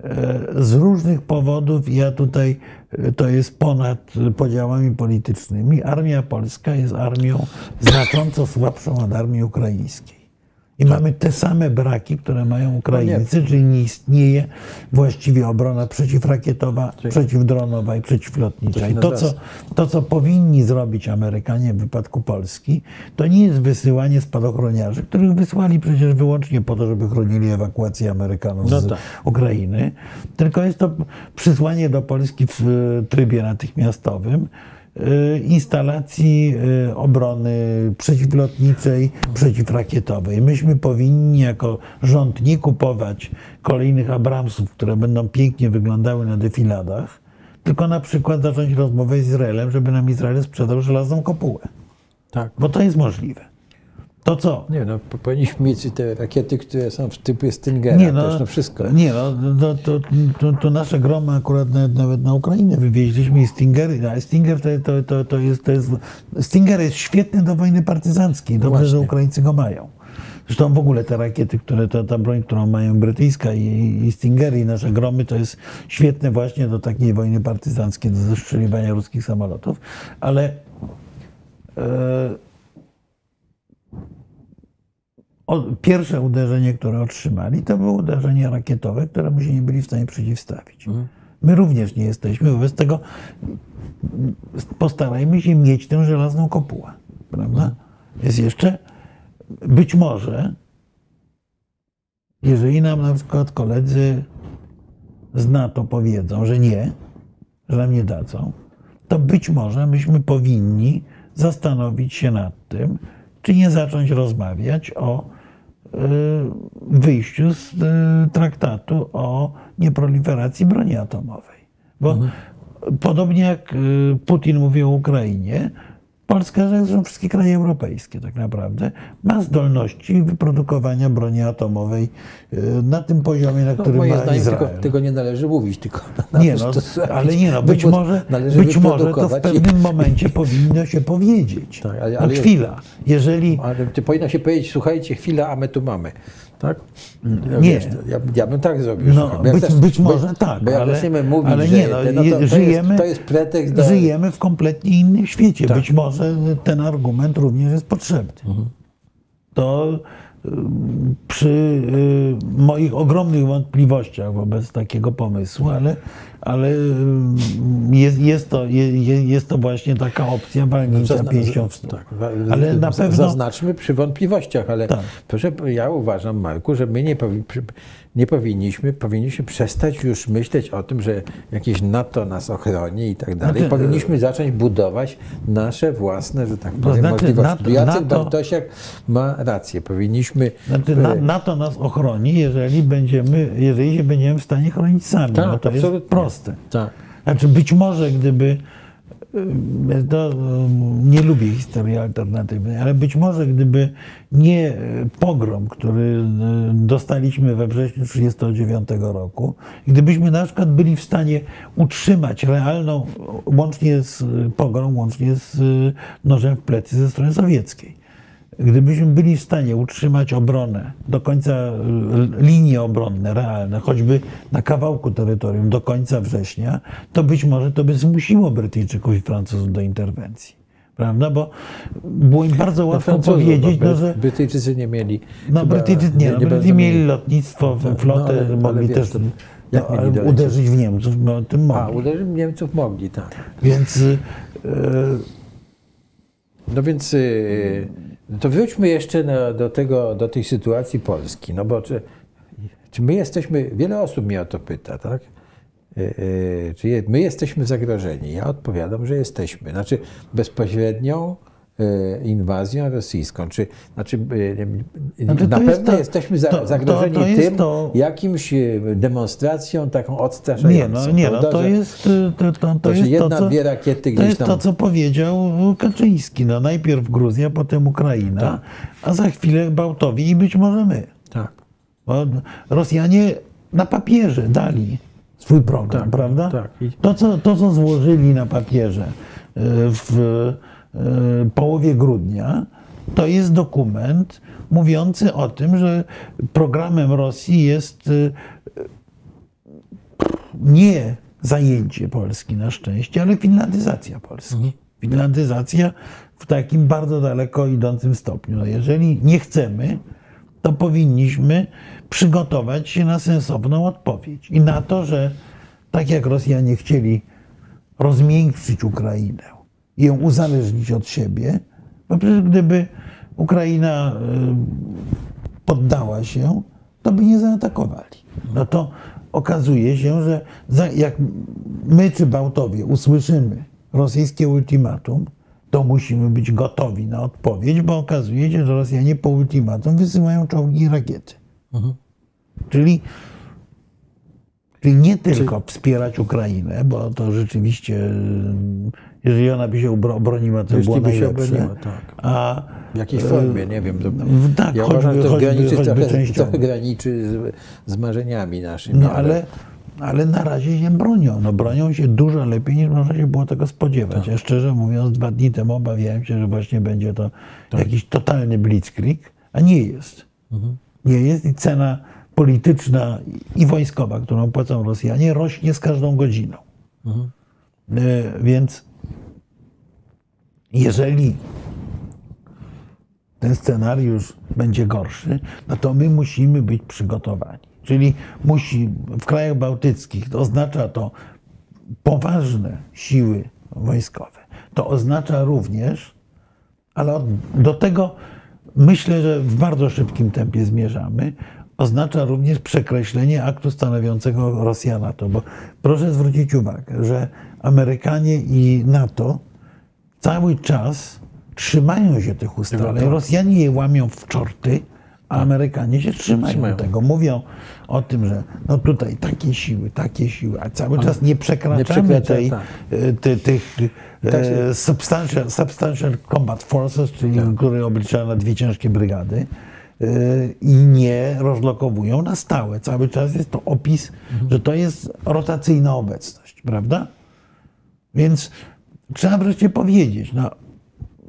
e, z różnych powodów, ja tutaj, e, to jest ponad podziałami politycznymi, armia polska jest armią znacząco słabszą od armii ukraińskiej. I mamy te same braki, które mają Ukraińcy, czyli nie istnieje właściwie obrona przeciwrakietowa, przeciwdronowa i przeciwlotnicza. I to co, to, co powinni zrobić Amerykanie w wypadku Polski, to nie jest wysyłanie spadochroniarzy, których wysłali przecież wyłącznie po to, żeby chronili ewakuację Amerykanów No z tak. Ukrainy, tylko jest to przysłanie do Polski w trybie natychmiastowym instalacji e, obrony przeciwlotniczej, przeciwrakietowej. Myśmy powinni jako rząd nie kupować kolejnych Abramsów, które będą pięknie wyglądały na defiladach, tylko na przykład zacząć rozmowę z Izraelem, żeby nam Izrael sprzedał żelazną kopułę. Tak. Bo to jest możliwe. To co? Nie, no po- powinniśmy mieć te rakiety, które są w typie Stingera. Nie, no, też, no wszystko. Nie, no, to, to, to, to nasze gromy akurat nawet, nawet na Ukrainę wywieźliśmy i Stingery, a Stinger to, to, to, to, jest, to jest... Stinger jest świetny do wojny partyzanckiej. Dobrze, Właśnie. że Ukraińcy go mają. Zresztą w ogóle te rakiety, które ta, ta broń, którą mają brytyjska i, i Stingery i nasze gromy, to jest świetne właśnie do takiej wojny partyzanckiej, do zestrzeliwania ruskich samolotów. Ale e, o, pierwsze uderzenie, które otrzymali, to było uderzenie rakietowe, któremu się nie byli w stanie przeciwstawić. My również nie jesteśmy. Wobec tego postarajmy się mieć tę żelazną kopułę. Prawda? Jest jeszcze, być może, jeżeli nam na przykład koledzy z NATO powiedzą, że nie, że nam nie dadzą, to być może myśmy powinni zastanowić się nad tym, czy nie zacząć rozmawiać o wyjściu z y, traktatu o nieproliferacji broni atomowej. Bo podobnie jak y, Putin mówi o Ukrainie, Polska, zresztą wszystkie kraje europejskie tak naprawdę, ma zdolności wyprodukowania broni atomowej y, na tym poziomie, na No, którym moje ma zdaniem Izrael. tego, tego nie należy mówić, tylko Nie, no, ale nie no, być Wypro- może, być może to w pewnym momencie powinno się powiedzieć. Tak, ale- no ale- chwila, jeżeli... Ale powinno się powiedzieć, słuchajcie, chwila, a my tu mamy. Tak? No, Nie. Wiesz, ja, ja bym tak zrobił. No, bo jak być, zac- być bo- może tak, Bo ale, mówić, ale nie, no, no to, to, żyjemy, jest, to jest pretekst do... żyjemy w kompletnie innym świecie. Tak. Być może ten argument również jest potrzebny. Mhm. To y, przy y, moich ogromnych wątpliwościach wobec takiego pomysłu, ale, ale y, jest, jest, to, je- jest to właśnie taka opcja walnięcia Zazna- pięścią w stół. tak, Ale na pewno- Zaznaczmy przy wątpliwościach, ale Tak. proszę, ja uważam, Marku, że my nie, powi- nie powinniśmy, powinniśmy przestać już myśleć o tym, że jakieś NATO nas ochroni i tak dalej. Znaczy, powinniśmy zacząć budować nasze własne, że tak powiem, znaczy, możliwości. NATO- Jacek NATO- Bartosiak ma rację. Powinniśmy... Znaczy, na, NATO nas ochroni, jeżeli będziemy, jeżeli się będziemy w stanie chronić sami. Tak, no to jest absolutnie. Proste. Tak. Znaczy być może gdyby, y, to, y, nie lubię historii alternatywnej, ale być może gdyby nie y, pogrom, który dostaliśmy we wrześniu 1939 roku, gdybyśmy na przykład byli w stanie utrzymać realną, łącznie z pogrom, łącznie z nożem w plecy ze strony sowieckiej, Gdybyśmy byli w stanie utrzymać obronę do końca, y, linie obronne realne, choćby na kawałku terytorium do końca września, to być może to by zmusiło Brytyjczyków i Francuzów do interwencji. Prawda? Bo było im bardzo łatwo Francuzów, powiedzieć, no, że Brytyjczycy nie mieli... no, Brytyjczycy nie, no, bardzo Brytyjczycy mieli lotnictwo, flotę, ale- ale mogli wiesz, też to jak no, uderzyć w Niemców, no, tym A, mogli. uderzyć Niemców mogli, tak. Więc y, No więc y, to wróćmy jeszcze do, tego, do tej sytuacji Polski. No bo czy, czy my jesteśmy, wiele osób mnie o to pyta, tak? Y, y, Czy my jesteśmy zagrożeni? Ja odpowiadam, że jesteśmy. Znaczy bezpośrednią inwazją rosyjską. Czy, znaczy, y, Znaczy, na to jest pewno to- jesteśmy za, to- zagrożeni to tym jakimś demonstracją taką nie, odstraszającą. no, nie, no, to jest to, to, to jest jedna, to, co, dwie rakiety To jest tam... to, co powiedział Kaczyński. No, najpierw Gruzja, potem Ukraina, Tak. a za chwilę Bałtowi i być może my. Tak. Bo Rosjanie na papierze dali swój program, Tak, prawda? tak. To, co, to, co złożyli na papierze w połowie grudnia, to jest dokument mówiący o tym, że programem Rosji jest y, nie zajęcie Polski na szczęście, ale finlandyzacja Polski. Finlandyzacja w takim bardzo daleko idącym stopniu. No jeżeli nie chcemy, to powinniśmy przygotować się na sensowną odpowiedź. I na to, że tak jak Rosjanie chcieli rozmiękczyć Ukrainę ją uzależnić od siebie, bo przecież gdyby Ukraina y, poddała się, to by nie zaatakowali. No to okazuje się, że jak my czy Bałtowie usłyszymy rosyjskie ultimatum, to musimy być gotowi na odpowiedź, bo okazuje się, że Rosjanie po ultimatum wysyłają czołgi i rakiety. Czyli, czyli nie tylko wspierać Ukrainę, bo to rzeczywiście, jeżeli ona by się obroniła, to by Jeśli było by się obroniła, tak. A W jakiejś formie, nie wiem. To, w- tak, ja uważam, że to choćby- graniczy, choćby trochę, trochę graniczy z, z marzeniami naszymi. No ale, ale na razie się bronią. No, bronią się dużo lepiej niż można się było tego spodziewać. Ja szczerze mówiąc, dwa dni temu obawiałem się, że właśnie będzie to jakiś totalny blitzkrieg, a nie jest. Nie jest i cena polityczna i wojskowa, którą płacą Rosjanie, rośnie z każdą godziną. E, Więc jeżeli ten scenariusz będzie gorszy, no to my musimy być przygotowani. Czyli musi w krajach bałtyckich to oznacza to poważne siły wojskowe. To oznacza również, ale do tego myślę, że w bardzo szybkim tempie zmierzamy. Oznacza również przekreślenie aktu stanowiącego Rosja NATO, bo proszę zwrócić uwagę, że Amerykanie i NATO cały czas trzymają się tych ustaleń. Rosjanie je łamią w czorty, a Amerykanie się trzymają, Trzymają. tego. Mówią o tym, że no tutaj takie siły, takie siły, a cały czas nie przekraczamy przekracza, tej, tak. e, ty, tych tak się- e, substantial, substantial Combat Forces, czyli które obliczają na dwie ciężkie brygady e, i nie rozlokowują na stałe. Cały czas jest to opis, że to jest rotacyjna obecność, prawda? Więc trzeba wreszcie powiedzieć, no,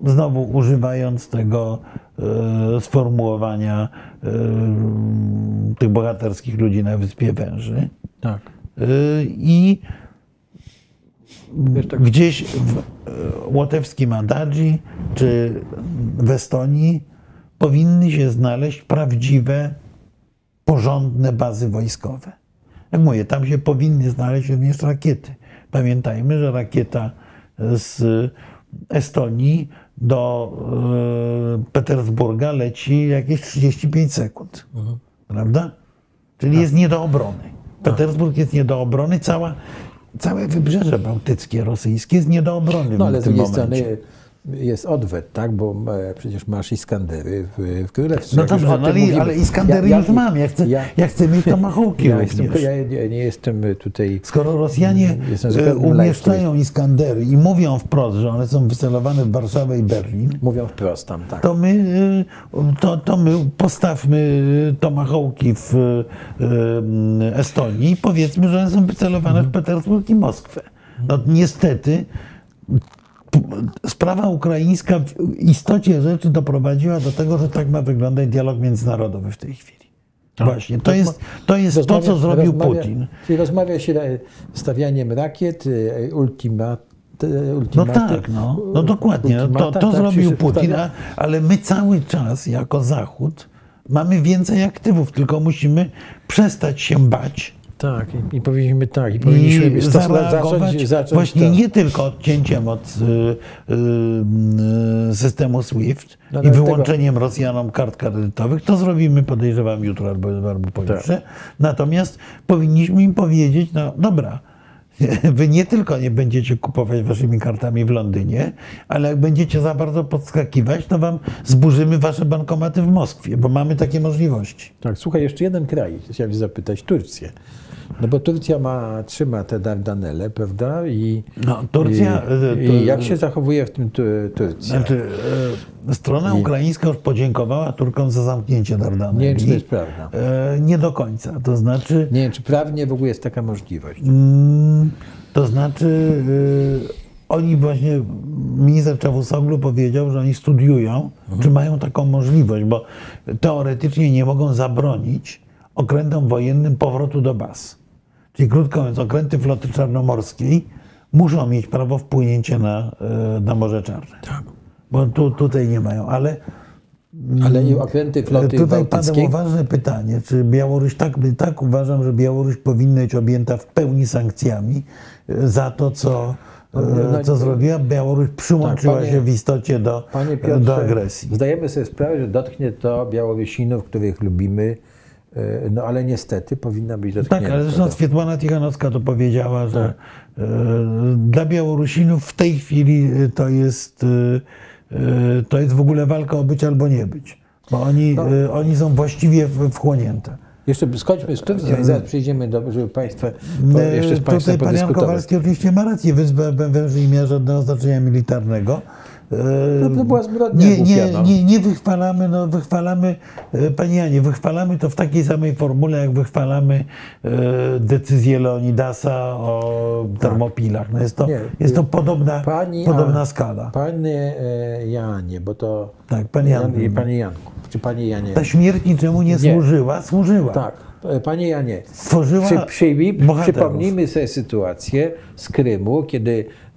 znowu używając tego e, sformułowania e, tych bohaterskich ludzi na Wyspie Węży, tak. e, i Wiesz, tak, gdzieś w e, łotewskim Adadzi czy w Estonii powinny się znaleźć prawdziwe, porządne bazy wojskowe. Jak mówię, tam się powinny znaleźć również rakiety. Pamiętajmy, że rakieta z Estonii do e, Petersburga leci jakieś 35 sekund. Prawda? Czyli jest nie do obrony. Petersburg jest nie do obrony, cała, całe wybrzeże bałtyckie rosyjskie jest nie do obrony no ale z drugiej momencie. strony jest odwet, tak? Bo e, przecież masz Iskandery w, w królestwie. No dobrze, no ale, ale Iskandery już mam. Ja chcę, ja, ja- chcę mieć tomahawki ja, również. jestem, ja nie, nie jestem tutaj Skoro Rosjanie Jestem e, umieszczają Iskandery i mówią wprost, że one są wycelowane w Warszawę i Berlin, Mówią wprost tam, tak. to my, e, to, to my postawmy tomahawki w e, Estonii i powiedzmy, że one są wycelowane w Petersburg i Moskwę. No niestety sprawa ukraińska w istocie rzeczy doprowadziła do tego, że tak ma wyglądać dialog międzynarodowy w tej chwili. Właśnie, to jest, to jest to, co zrobił rozmawia, Putin. Czyli rozmawia się e, stawianiem rakiet, e, ultimat, e, No tak, no, no dokładnie. No, To, to tak, zrobił Putin, a, ale my cały czas jako Zachód mamy więcej aktywów, tylko musimy przestać się bać Tak, i, i powinniśmy tak, i powinniśmy i zacząć, zacząć właśnie to. nie tylko odcięciem od y, y, y, systemu SWIFT No, i ale wyłączeniem Rosjanom kart kredytowych. To zrobimy, podejrzewam, jutro albo, albo pojutrze. Tak. Natomiast powinniśmy im powiedzieć, no dobra, wy nie tylko nie będziecie kupować waszymi kartami w Londynie, ale jak będziecie za bardzo podskakiwać, to wam zburzymy wasze bankomaty w Moskwie, bo mamy takie możliwości. Tak, słuchaj, jeszcze jeden kraj, chciałem zapytać, Turcję. No bo Turcja ma, trzyma te Dardanelle, prawda? I, No, Turcja, I, y, to- i jak się zachowuje w tym tu, Turcja? Znaczy, e, strona I- ukraińska już podziękowała Turkom za zamknięcie Dardaneli. Nie wiem, czy to jest prawda. E, Nie do końca. To znaczy, Nie wiem, czy prawnie w ogóle jest taka możliwość. mm, to znaczy, e, oni właśnie, minister Czawusoglu powiedział, że oni studiują, czy mają taką możliwość, bo teoretycznie nie mogą zabronić okrętom wojennym powrotu do baz. Czyli krótko mówiąc, okręty floty czarnomorskiej muszą mieć prawo wpłynięcia na, e, na Morze Czarne. Tak. Bo tu, tutaj nie mają, ale Ale i okręty floty Tutaj bałtyckiej. padło ważne pytanie, czy Białoruś, tak, tak uważam, że Białoruś powinna być objęta w pełni sankcjami e, za to, co, e, no, co no, zrobiła. Białoruś przyłączyła Tak, panie- się w istocie do, Panie Piotrze, do agresji. zdajemy sobie sprawę, że dotknie to Białorusinów, których lubimy, no ale niestety powinna być dotknięta. Tak, ale zresztą Swietłana Tichanowska to powiedziała, że Tak. e, dla Białorusinów w tej chwili e, to jest, e, e, to jest w ogóle walka o być albo nie być. Bo oni, No. e, oni są właściwie wchłonięte. Jeszcze skończmy z i zaraz przejdziemy do, żeby po, jeszcze z E, Państwem Tutaj pan Jan. Kowalski oczywiście ma rację, wyspa węży nie miała żadnego znaczenia militarnego. E, No, to była zbrodnia nie, nie, głupia, no. nie, nie wychwalamy, no wychwalamy, e, panie Janie, wychwalamy to w takiej samej formule, jak wychwalamy e, decyzję Leonidasa o termopilach. No jest, to, Nie, jest to podobna, Tak. Pani, podobna skala. Panie e, Janie, bo to... Tak, pan Jan. Jan, Panie Janku, czy Panie Janie? Ta śmierć niczemu nie, Nie. służyła, służyła. Tak, e, Panie Janie, Stworzyła przy, przyjmij, bohaterów. przypomnijmy sobie sytuację z Krymu, kiedy e, e,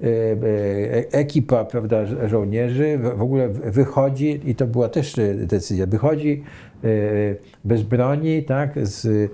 ekipa prawda, żo- żołnierzy w ogóle wychodzi, i to była też e, decyzja, wychodzi e, bez broni, tak, z, e,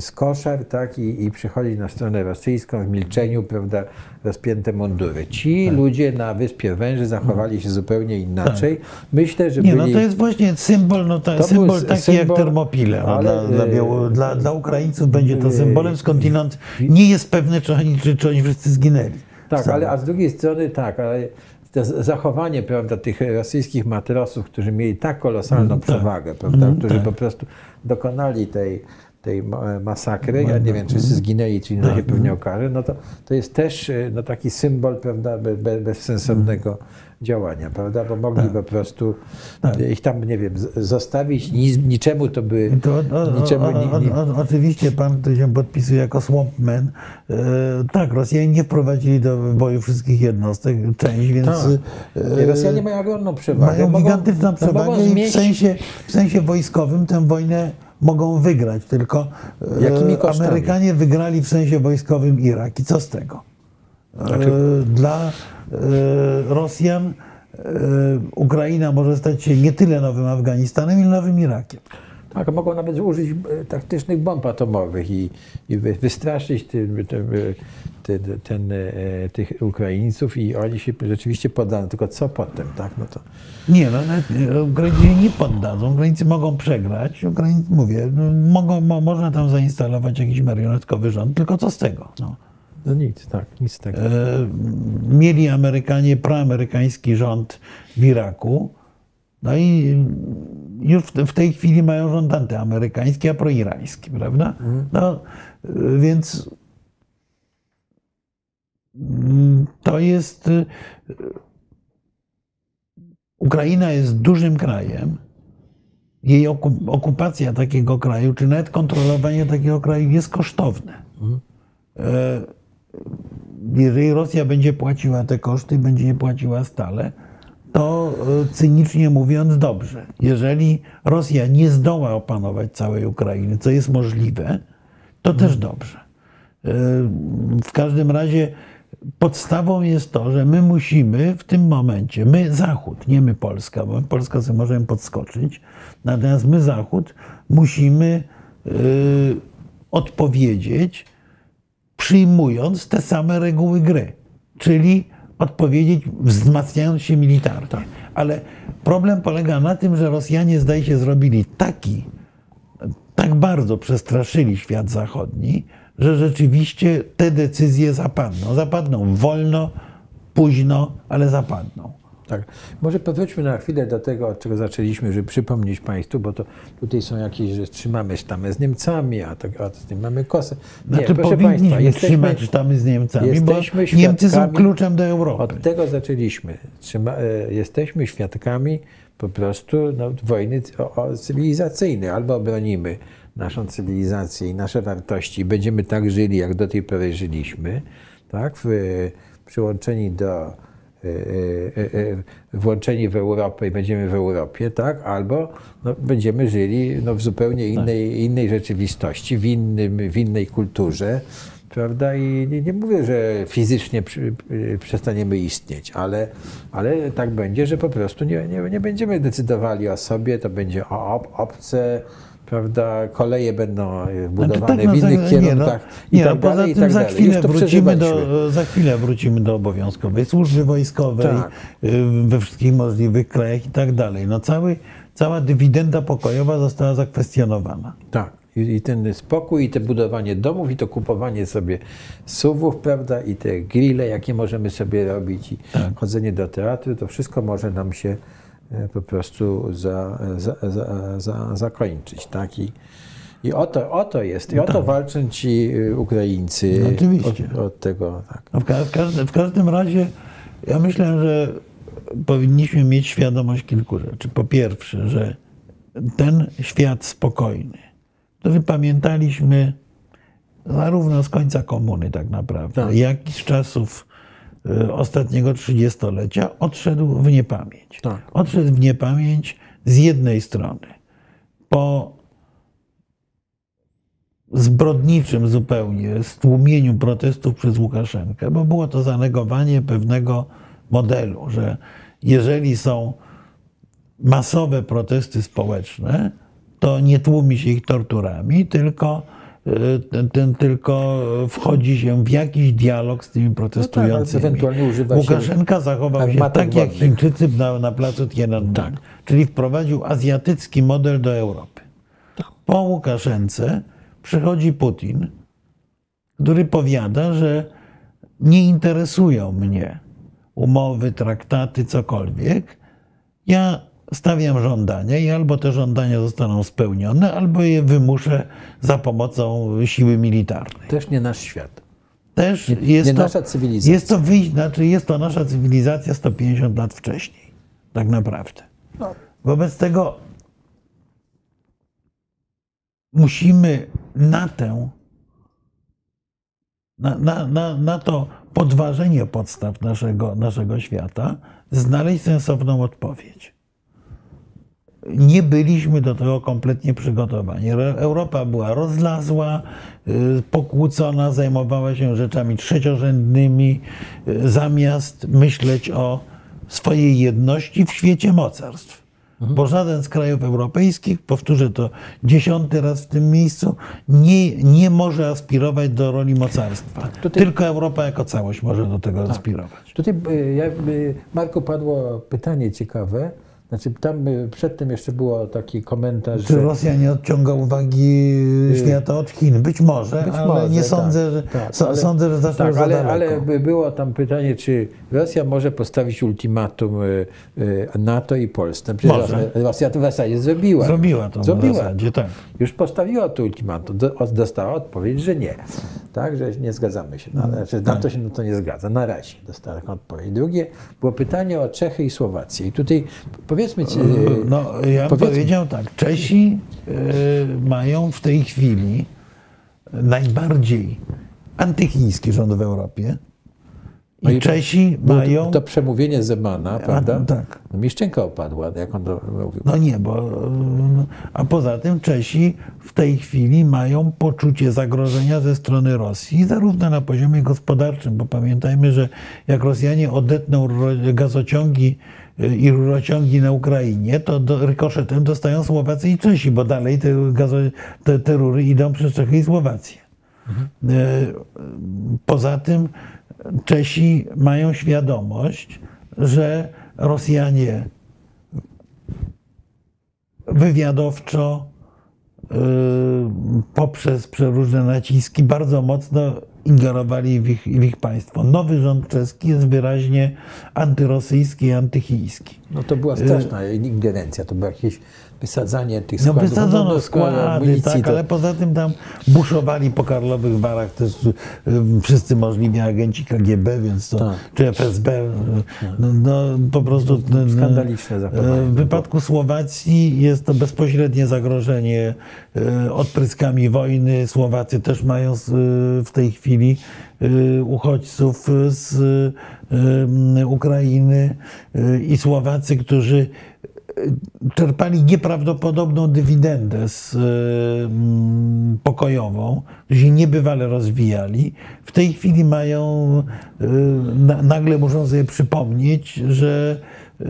z, koszar, tak, i, i przychodzi na stronę rosyjską w milczeniu, prawda, rozpięte mundury. Ci Tak. ludzie na Wyspie Węży zachowali się zupełnie inaczej. Myślę, że Nie, byli... no to jest właśnie symbol, no to To symbol taki symbol, jak termopile. No, ale, dla, dla, e, Biało, dla, dla Ukraińców będzie to e, symbolem, skądinąd nie jest pewne, czy oni, czy, czy oni wszyscy zginęli. Tak, ale a z drugiej strony tak, ale zachowanie prawda, tych rosyjskich matrosów, którzy mieli tak kolosalną przewagę, prawda, którzy tak. po prostu dokonali tej, tej ma- masakry, ja nie wiem, czy wszyscy zginęli, czy nie się pewnie okaże, no to, to jest też e, no, taki symbol prawda, be, be, bezsensownego działania, prawda, bo mogli po prostu e, ich tam, nie wiem, zostawić, nic, niczemu to by, To, o, o, niczemu o, o, oczywiście pan, który się podpisuje jako swampman, e, tak, Rosjanie nie wprowadzili do boju wszystkich jednostek, część, więc Tak. e, Nie, Rosjanie mają ogromną przewagę. mają gigantyczną no, mogą przewagę i w sensie, w sensie wojskowym tę wojnę mogą wygrać, tylko e? Amerykanie wygrali w sensie wojskowym Irak i co z tego? Znaczy- E, Dla Rosjan e, Ukraina może stać się nie tyle nowym Afganistanem, ile nowym Irakiem. Tak, mogą nawet użyć e, taktycznych bomb atomowych i, i wy- wystraszyć tym, tym, e, ten, ten, e, tych Ukraińców i oni się rzeczywiście poddadzą. Tylko co potem, tak? No to, Nie, no Ukraińcy się nie poddadzą. Ukraińcy mogą przegrać. Ukraińcy, mówię, no, mogą, mo, można tam zainstalować jakiś marionetkowy rząd, tylko co z tego? No. No nic, tak, nic z tego. E, mieli Amerykanie proamerykański rząd w Iraku, no i już w, tej chwili mają rząd antyamerykański, a proirański, prawda? No, e, więc mm, to jest. e, Ukraina jest dużym krajem. Jej oku- okupacja takiego kraju, czy nawet kontrolowanie takiego kraju jest kosztowne. Jeżeli Rosja będzie płaciła te koszty, będzie je płaciła stale, to e, cynicznie mówiąc dobrze. Jeżeli Rosja nie zdoła opanować całej Ukrainy, co jest możliwe, to też dobrze. E, W każdym razie podstawą jest to, że my musimy w tym momencie, my Zachód, nie my Polska, bo Polska sobie możemy podskoczyć, natomiast my Zachód musimy e, odpowiedzieć przyjmując te same reguły gry, czyli odpowiedzieć wzmacniając się militarnie. Ale problem polega na tym, że Rosjanie zdaje się zrobili taki, tak bardzo przestraszyli świat zachodni, że rzeczywiście te decyzje zapadną. Zapadną wolno, późno, ale zapadną. Tak. Może powróćmy na chwilę do tego, od czego zaczęliśmy, żeby przypomnieć Państwu, bo to tutaj są jakieś, że trzymamy sztamę z Niemcami, a, to, a z tym mamy kosę. Nie, Znaczy proszę powinniśmy Państwa, trzymać sztamy z Niemcami, jesteśmy bo Niemcy są kluczem do Europy. Od tego zaczęliśmy. Trzyma, e, jesteśmy świadkami po prostu no, wojny cywilizacyjnej. Albo obronimy naszą cywilizację i nasze wartości i będziemy tak żyli, jak do tej pory żyliśmy, tak? W, przyłączeni do e, e, e, włączeni w Europę i będziemy w Europie, tak? Albo no, będziemy żyli no, w zupełnie innej, innej rzeczywistości, w, innym, w innej kulturze, prawda? I nie, nie mówię, że fizycznie przy, y, przestaniemy istnieć, ale, ale tak będzie, że po prostu nie, nie, nie będziemy decydowali o sobie, to będzie o ob, obce, prawda? Koleje będą y, budowane no w innych za- kierunkach nie, i no, tak poza dalej, i tak za dalej. chwilę, wrócimy do, za chwilę wrócimy do obowiązkowej służby wojskowej Tak. y, we wszystkich możliwych krajach i tak dalej. No cały, cała dywidenda pokojowa została zakwestionowana. Tak. I, I ten spokój, i te budowanie domów, i to kupowanie sobie suwów, prawda, i te grille, jakie możemy sobie robić, i Tak. chodzenie do teatru, to wszystko może nam się e, po prostu za, za, za, za, zakończyć, tak? I, i o, to, o to jest, i o to walczą ci y, Ukraińcy No oczywiście. Od, od tego, tak. No w, ka- w, każdym, w każdym razie ja myślę, że powinniśmy mieć świadomość kilku rzeczy. Po pierwsze, że ten świat spokojny, który pamiętaliśmy zarówno z końca komuny tak naprawdę, Tak. jak i z czasów ostatniego trzydziestolecia, odszedł w niepamięć. Tak. Odszedł w niepamięć z jednej strony po zbrodniczym zupełnie stłumieniu protestów przez Łukaszenkę, bo było to zanegowanie pewnego modelu, że jeżeli są masowe protesty społeczne, to nie tłumi się ich torturami, tylko, y, ten, ten, tylko wchodzi się w jakiś dialog z tymi protestującymi. ale ewentualnie używa się Łukaszenka zachował się tak jak wodnych. Chińczycy na, na placu Tiananmen, czyli wprowadził azjatycki model do Europy. Po Łukaszence przychodzi Putin, który powiada, że nie interesują mnie umowy, traktaty, cokolwiek. Ja stawiam żądania i albo te żądania zostaną spełnione, albo je wymuszę za pomocą siły militarnej. Też nie nasz świat. Też jest, nie to, nasza cywilizacja. jest to wyjść, znaczy jest to nasza cywilizacja 150 lat wcześniej. Tak naprawdę. No. Wobec tego musimy na tę, na, na, na, na to podważenie podstaw naszego, naszego świata znaleźć sensowną odpowiedź. Nie byliśmy do tego kompletnie przygotowani. Europa była rozlazła, y, pokłócona, zajmowała się rzeczami trzeciorzędnymi, y, zamiast myśleć o swojej jedności w świecie mocarstw. Bo żaden z krajów europejskich, powtórzę to dziesiąty raz w tym miejscu, nie, nie może aspirować do roli mocarstwa. tutaj- Tylko Europa jako całość może do tego aspirować. Tutaj, y, Marku, padło pytanie ciekawe. Znaczy, tam y, przedtem jeszcze było taki komentarz, Czy że Rosja nie odciąga uwagi świata od Chin? Być może, Być ale może, nie tak, sądzę, że, tak, so- ale- sądzę, że zaszło tak, za ale, ale by było tam pytanie, czy Rosja może postawić ultimatum y, y, NATO i Polsce. Przecież Może. Rosja- to w zasadzie zrobiła. Zrobiła to Zrobiła. w zasadzie, tak. Już postawiła to ultimatum, do- dostała odpowiedź, że nie. Tak, że nie zgadzamy się. Mm, Na, znaczy, tak. NATO się na to nie zgadza. Na razie dostała taką odpowiedź. Drugie było pytanie o Czechy i Słowację. I tutaj powiedzmy ci, No, ja bym powiedzmy- powiedział tak. Czesi y, mają w tej chwili najbardziej antychiński rząd w Europie. I, No i Czesi było mają. to, to przemówienie Zemana, prawda? tak. No, mi szczęka opadła, jak on to mówił. No nie, bo. A poza tym Czesi w tej chwili mają poczucie zagrożenia ze strony Rosji, zarówno na poziomie gospodarczym, bo pamiętajmy, że jak Rosjanie odetną gazociągi i rurociągi na Ukrainie, to do, rykoszetem dostają Słowacy i Czesi, bo dalej te, gazo, te, te rury idą przez Czechy i Słowację. Y, Poza tym Czesi mają świadomość, że Rosjanie wywiadowczo y, poprzez przeróżne naciski bardzo mocno ingerowali w ich, w ich państwo. Nowy rząd czeski jest wyraźnie antyrosyjski i antychiński. No to była straszna ingerencja, to było jakieś wysadzanie tych No składów. wysadzono no, składy, amunicji, tak, to- ale poza tym tam buszowali po Karlowych Warach też y, wszyscy możliwi agenci KGB, więc to, Tak. czy FSB, y, no, no po prostu y, Skandaliczne zachowanie W wypadku Słowacji jest to bezpośrednie zagrożenie odpryskami wojny. Słowacy też mają w tej chwili uchodźców z Ukrainy i Słowacy, którzy czerpali nieprawdopodobną dywidendę z, y, mm, pokojową, się niebywale rozwijali. W tej chwili mają, na, nagle muszą sobie przypomnieć, że, y,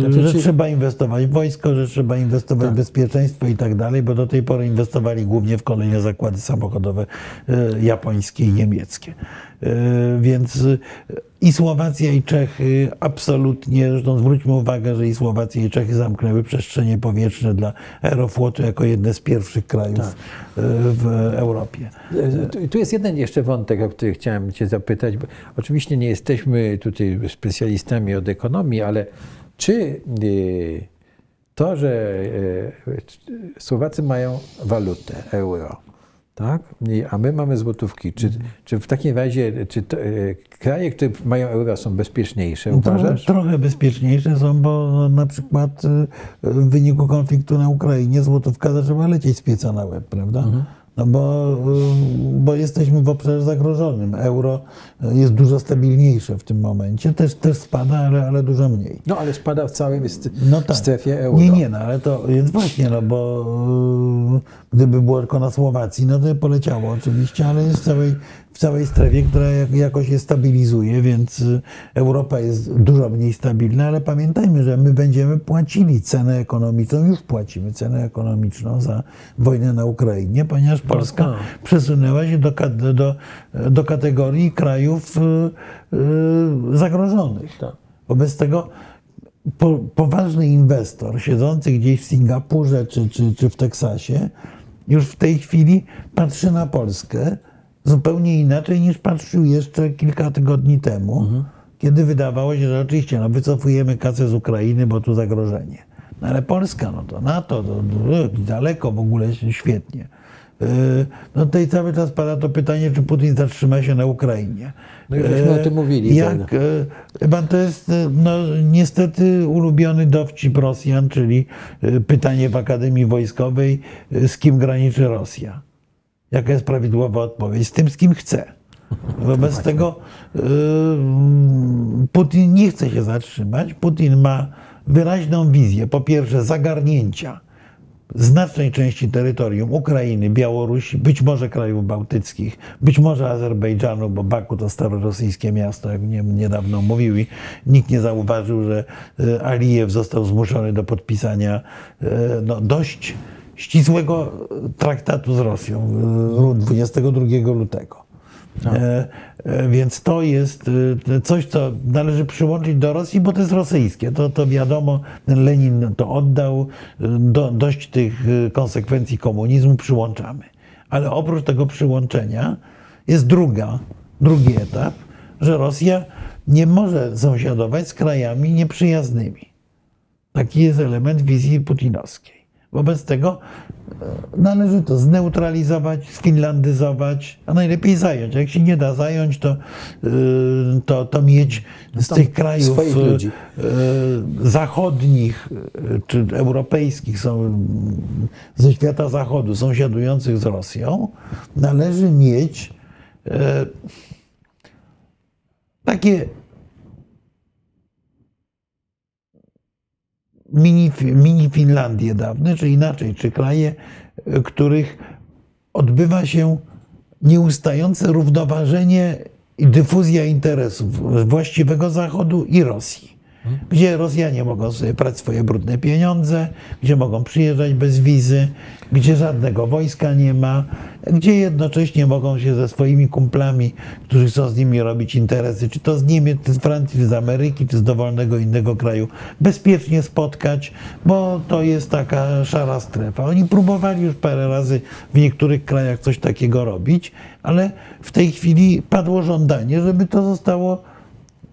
Znaczy, że czy- trzeba inwestować w wojsko, że trzeba inwestować w bezpieczeństwo i tak dalej, bo do tej pory inwestowali głównie w kolejne zakłady samochodowe japońskie i niemieckie. Więc i Słowacja i Czechy absolutnie, zresztą zwróćmy uwagę, że i Słowacja i Czechy zamknęły przestrzenie powietrzne dla Aeroflotu jako jedne z pierwszych krajów Tak. y, w Europie. E, Tu- jest jeden jeszcze wątek, o który chciałem Cię zapytać. Bo oczywiście nie jesteśmy tutaj specjalistami od ekonomii, ale czy e, to, że e, Słowacy mają walutę, euro, tak? A my mamy złotówki, czy, czy w takim razie, czy to, e, kraje, które mają euro są bezpieczniejsze, Trochę, uważasz? trochę bezpieczniejsze są, bo na przykład y, w wyniku konfliktu na Ukrainie złotówka zaczęła lecieć z pieca na łeb, prawda? Mhm. No bo, y, bo jesteśmy w obszarze zagrożonym. Euro jest dużo stabilniejsze w tym momencie. Też, też spada, ale, ale dużo mniej. No ale spada w całej No tak. strefie euro. Nie, nie, no ale to jest właśnie, no bo y, gdyby było tylko na Słowacji, no to by poleciało oczywiście, ale jest w całej, w całej strefie, która jak, jakoś się stabilizuje, więc y, Europa jest dużo mniej stabilna, ale pamiętajmy, że my będziemy płacili cenę ekonomiczną, już płacimy cenę ekonomiczną za wojnę na Ukrainie, ponieważ Polska tak. przesunęła się do, do, do kategorii krajów y, y, zagrożonych. Tak. Wobec tego po, poważny inwestor siedzący gdzieś w Singapurze czy, czy, czy w Teksasie już w tej chwili patrzy na Polskę zupełnie inaczej niż patrzył jeszcze kilka tygodni temu, kiedy wydawało się, że oczywiście no, wycofujemy kasę z Ukrainy, bo tu zagrożenie. No, ale Polska, no to NATO, to, to, daleko w ogóle świetnie. Yy, No tutaj cały czas pada to pytanie, czy Putin zatrzyma się na Ukrainie. No żeśmy o tym mówili, Jak. E, Chyba to jest no, niestety ulubiony dowcip Rosjan, czyli pytanie w Akademii Wojskowej, z kim graniczy Rosja? Jaka jest prawidłowa odpowiedź? Z tym, z kim chce. Wobec tego e, Putin nie chce się zatrzymać. Putin ma wyraźną wizję, po pierwsze, zagarnięcia znacznej części terytorium Ukrainy, Białorusi, być może krajów bałtyckich, być może Azerbejdżanu, bo Baku to starosyjskie miasto, jak nie- niedawno mówił i nikt nie zauważył, że e, Alijew został zmuszony do podpisania e, no, dość ścisłego traktatu z Rosją e, 22 lutego. E, e, Więc to jest e, coś, co należy przyłączyć do Rosji, bo to jest rosyjskie. To, to wiadomo, Lenin to oddał, e, do, dość tych e, konsekwencji komunizmu przyłączamy. Ale oprócz tego przyłączenia jest druga, drugi etap, że Rosja nie może sąsiadować z krajami nieprzyjaznymi. Taki jest element wizji putinowskiej. Wobec tego e, należy to zneutralizować, sfinlandyzować, a najlepiej zająć. Jak się nie da zająć, to, y, to, to mieć z tam tych krajów y, zachodnich czy europejskich, są ze świata zachodu, sąsiadujących z Rosją, należy mieć e, takie mini, mini Finlandie dawne, czy inaczej, czy kraje, y, których odbywa się nieustające równoważenie i dyfuzja interesów właściwego Zachodu i Rosji. Gdzie Rosjanie mogą sobie brać swoje brudne pieniądze, gdzie mogą przyjeżdżać bez wizy, gdzie żadnego wojska nie ma, gdzie jednocześnie mogą się ze swoimi kumplami, którzy chcą z nimi robić interesy, czy to z Niemiec, czy z Francji, czy z Ameryki, czy z dowolnego innego kraju, bezpiecznie spotkać, bo to jest taka szara strefa. Oni próbowali już parę razy w niektórych krajach coś takiego robić, ale w tej chwili padło żądanie, żeby to zostało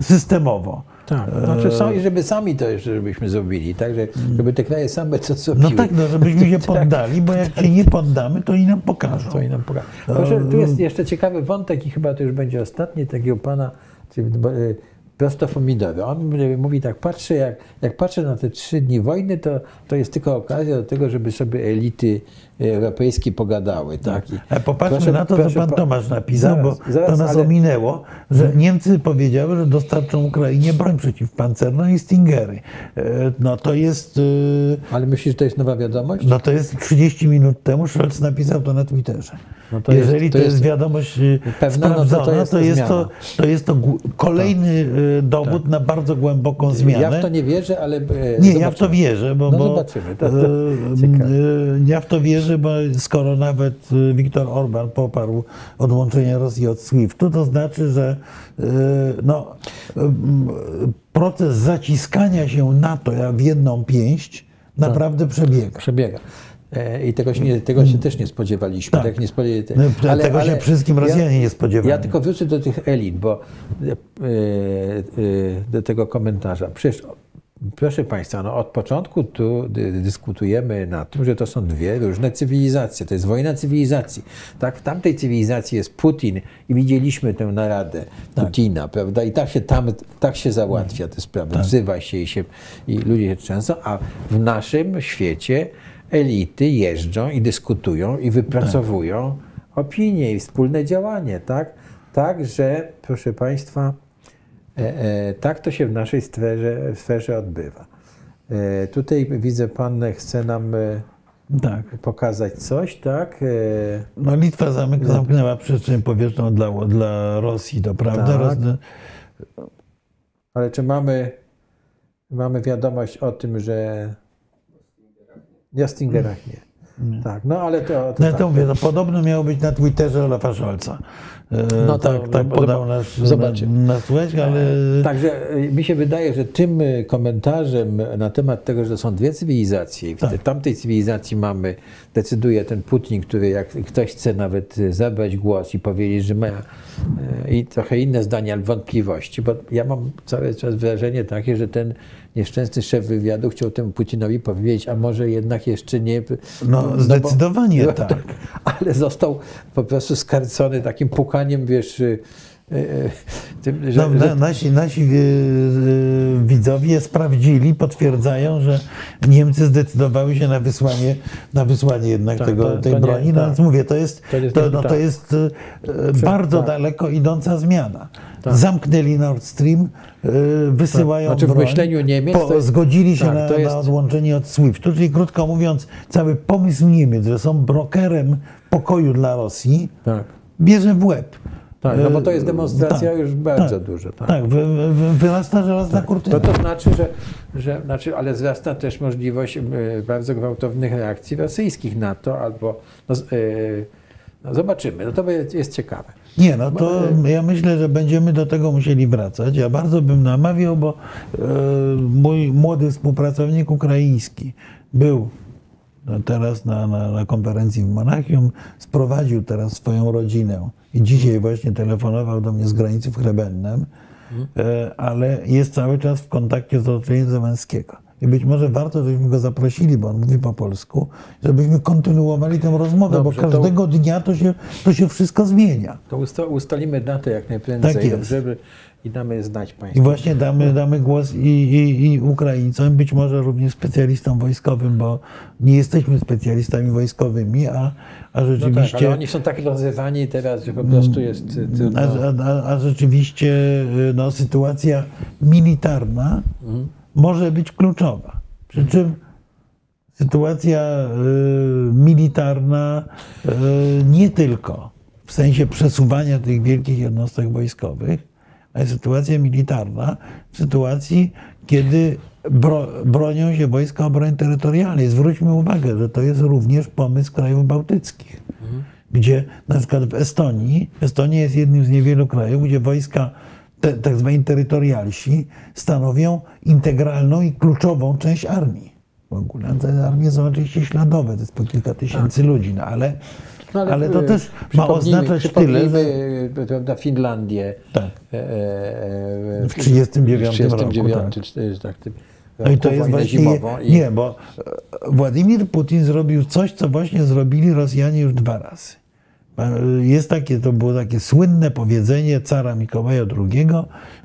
systemowo. Tak, znaczy, są- żeby sami to jeszcze żebyśmy zrobili, tak, że, żeby te kraje same to No zrobiły. tak, no, żebyśmy się poddali, bo jak się nie poddamy, to i nam pokażą. To i nam poka- Proszę, tu jest jeszcze ciekawy wątek i chyba to już będzie ostatni takiego pana, czyli, bo, y, prosto pomidory. On mówi tak, patrzę, jak, jak patrzę na te trzy dni wojny, to, to jest tylko okazja do tego, żeby sobie elity europejskie pogadały. Tak? I Ale popatrzmy proszę- na to, co proszę pan pa- Tomasz napisał, Zaraz, bo zaraz, to nas ale- ominęło, że Niemcy powiedziały, że dostarczą Ukrainie broń przeciwpancerną i Stingery. E, No to jest, e, Ale myślisz, że to jest nowa wiadomość? no to jest 30 minut temu Scholz napisał to na Twitterze. No to jest- Jeżeli to to jest, jest wiadomość e, pewna, no to to sprawdzona, jest to jest to, to, jest to kolejny e, dowód na bardzo głęboką zmianę. Ja w to nie wierzę, ale. Nie, ja w to zobaczymy. wierzę, bo, No zobaczymy, to- to ciekawe. ja w to wierzę, bo skoro nawet e, Viktor Orban poparł odłączenie Rosji od SWIFT-u, to znaczy, że e, no, m, proces zaciskania się NATO w jedną pięść naprawdę przebiega. Przebiega. E, I tego się, nie, tego się też nie spodziewaliśmy. Tak. Tak. nie spodziewa- No, tego się wszystkim Rosjanie nie spodziewali. Ja tylko wrócę do tych elit, bo e, e, do tego komentarza. Przecież, proszę Państwa, no od początku tu dy- dyskutujemy na tym, że to są dwie różne cywilizacje. To jest wojna cywilizacji. Tak, w tamtej cywilizacji jest Putin i widzieliśmy tę naradę Putina, prawda? I tak się tam, tak się załatwia te sprawy. Wzywa się i, się i ludzie się trzęsą, a w naszym świecie elity jeżdżą i dyskutują i wypracowują opinie i wspólne działanie, tak? Tak, że proszę Państwa, tak to się w naszej sferze, sferze odbywa. E, tutaj widzę, Pan chce nam e, Tak. pokazać coś, tak? E, No, Litwa zamyk, zamknęła przestrzeń powietrzną dla, dla Rosji, to prawda? Tak. Ale czy mamy, mamy wiadomość o tym, że. Ja Stingerach nie. Tak, no ale to. to No tak. to mówię, no, podobno miało być na Twitterze Olafa Scholza. E, No tak, tak no, podał nas, zobaczymy. na, ale Także y, mi się wydaje, że tym komentarzem na temat tego, że to są dwie cywilizacje i w Tak. tamtej cywilizacji mamy, decyduje ten Putin, który jak ktoś chce nawet zabrać głos i powiedzieć, że ma i trochę inne zdania albo wątpliwości, bo ja mam cały czas wrażenie takie, że ten nieszczęsny szef wywiadu chciał temu Putinowi powiedzieć, a może jednak jeszcze nie... no, bo- zdecydowanie tak. ale został po prostu skarcony takim pukaniem, wiesz, y, y, y, tym, że, No, że na, nasi nasi widzowie sprawdzili, potwierdzają, że Niemcy zdecydowały się na wysłanie, na wysłanie jednak Tak, tego, to- tej to nie- broni. No tak. więc mówię, to jest, To jest to, nie- no, to tak. jest e, bardzo tak. daleko idąca zmiana. Zamknęli Nord Stream, wysyłają Znaczy w broń, myśleniu Niemiec po, jest- zgodzili się tak, na, jest- na odłączenie od SWIFT-u, czyli krótko mówiąc, cały pomysł Niemiec, że są brokerem pokoju dla Rosji, tak. Bierze w łeb. Tak, no bo to jest E, demonstracja tak, już bardzo tak, duża. Tak. Tak, wy, wy, wyrasta żelazna kurtyna. No to znaczy, że, że znaczy, ale wzrasta też możliwość y, bardzo gwałtownych reakcji rosyjskich na to, albo no, y, no zobaczymy. No to jest ciekawe. Nie, no to ja myślę, że będziemy do tego musieli wracać. Ja bardzo bym namawiał, bo e, mój młody współpracownik ukraiński był teraz na, na, na konferencji w Monachium, sprowadził teraz swoją rodzinę i dzisiaj właśnie telefonował do mnie z granicy w Chrebennem, e, ale jest cały czas w kontakcie z otoczeniem Zełenskiego. I być może warto, żebyśmy go zaprosili, bo on mówi po polsku, żebyśmy kontynuowali tę rozmowę, Dobrze, bo to- każdego dnia to się, to się wszystko zmienia. To ustalimy datę jak najprędzej, Tak jest. dobrze, by- i damy znać I Państwu. właśnie damy, damy głos i, i, i Ukraińcom, być może również specjalistom wojskowym, bo nie jesteśmy specjalistami wojskowymi, a, a No tak, rzeczywiście. ale oni są tak rozrywani teraz, że po prostu jest trudno. A, a, a rzeczywiście y, no, sytuacja militarna Mhm. może być kluczowa. Przy czym sytuacja y, militarna y, nie tylko w sensie przesuwania tych wielkich jednostek wojskowych, sytuacja militarna w sytuacji, kiedy bro, bronią się wojska obrony terytorialnej. Zwróćmy uwagę, że to jest również pomysł krajów bałtyckich gdzie na przykład w Estonii, Estonia jest jednym z niewielu krajów, gdzie wojska, te, tak zwani terytorialsi, stanowią integralną i kluczową część armii. W ogóle te armie są oczywiście śladowe, to jest po kilka tysięcy ludzi, no ale, No, ale, to y, też ma oznaczać tyle, że y, prawda, Finlandię. Tak. e, e, e, W 39 w 39, roku, tak, tym No i to jest właśnie. i- Nie, bo Władimir Putin zrobił coś, co właśnie zrobili Rosjanie już dwa razy. Jest takie, to było takie słynne powiedzenie cara Mikołaja II,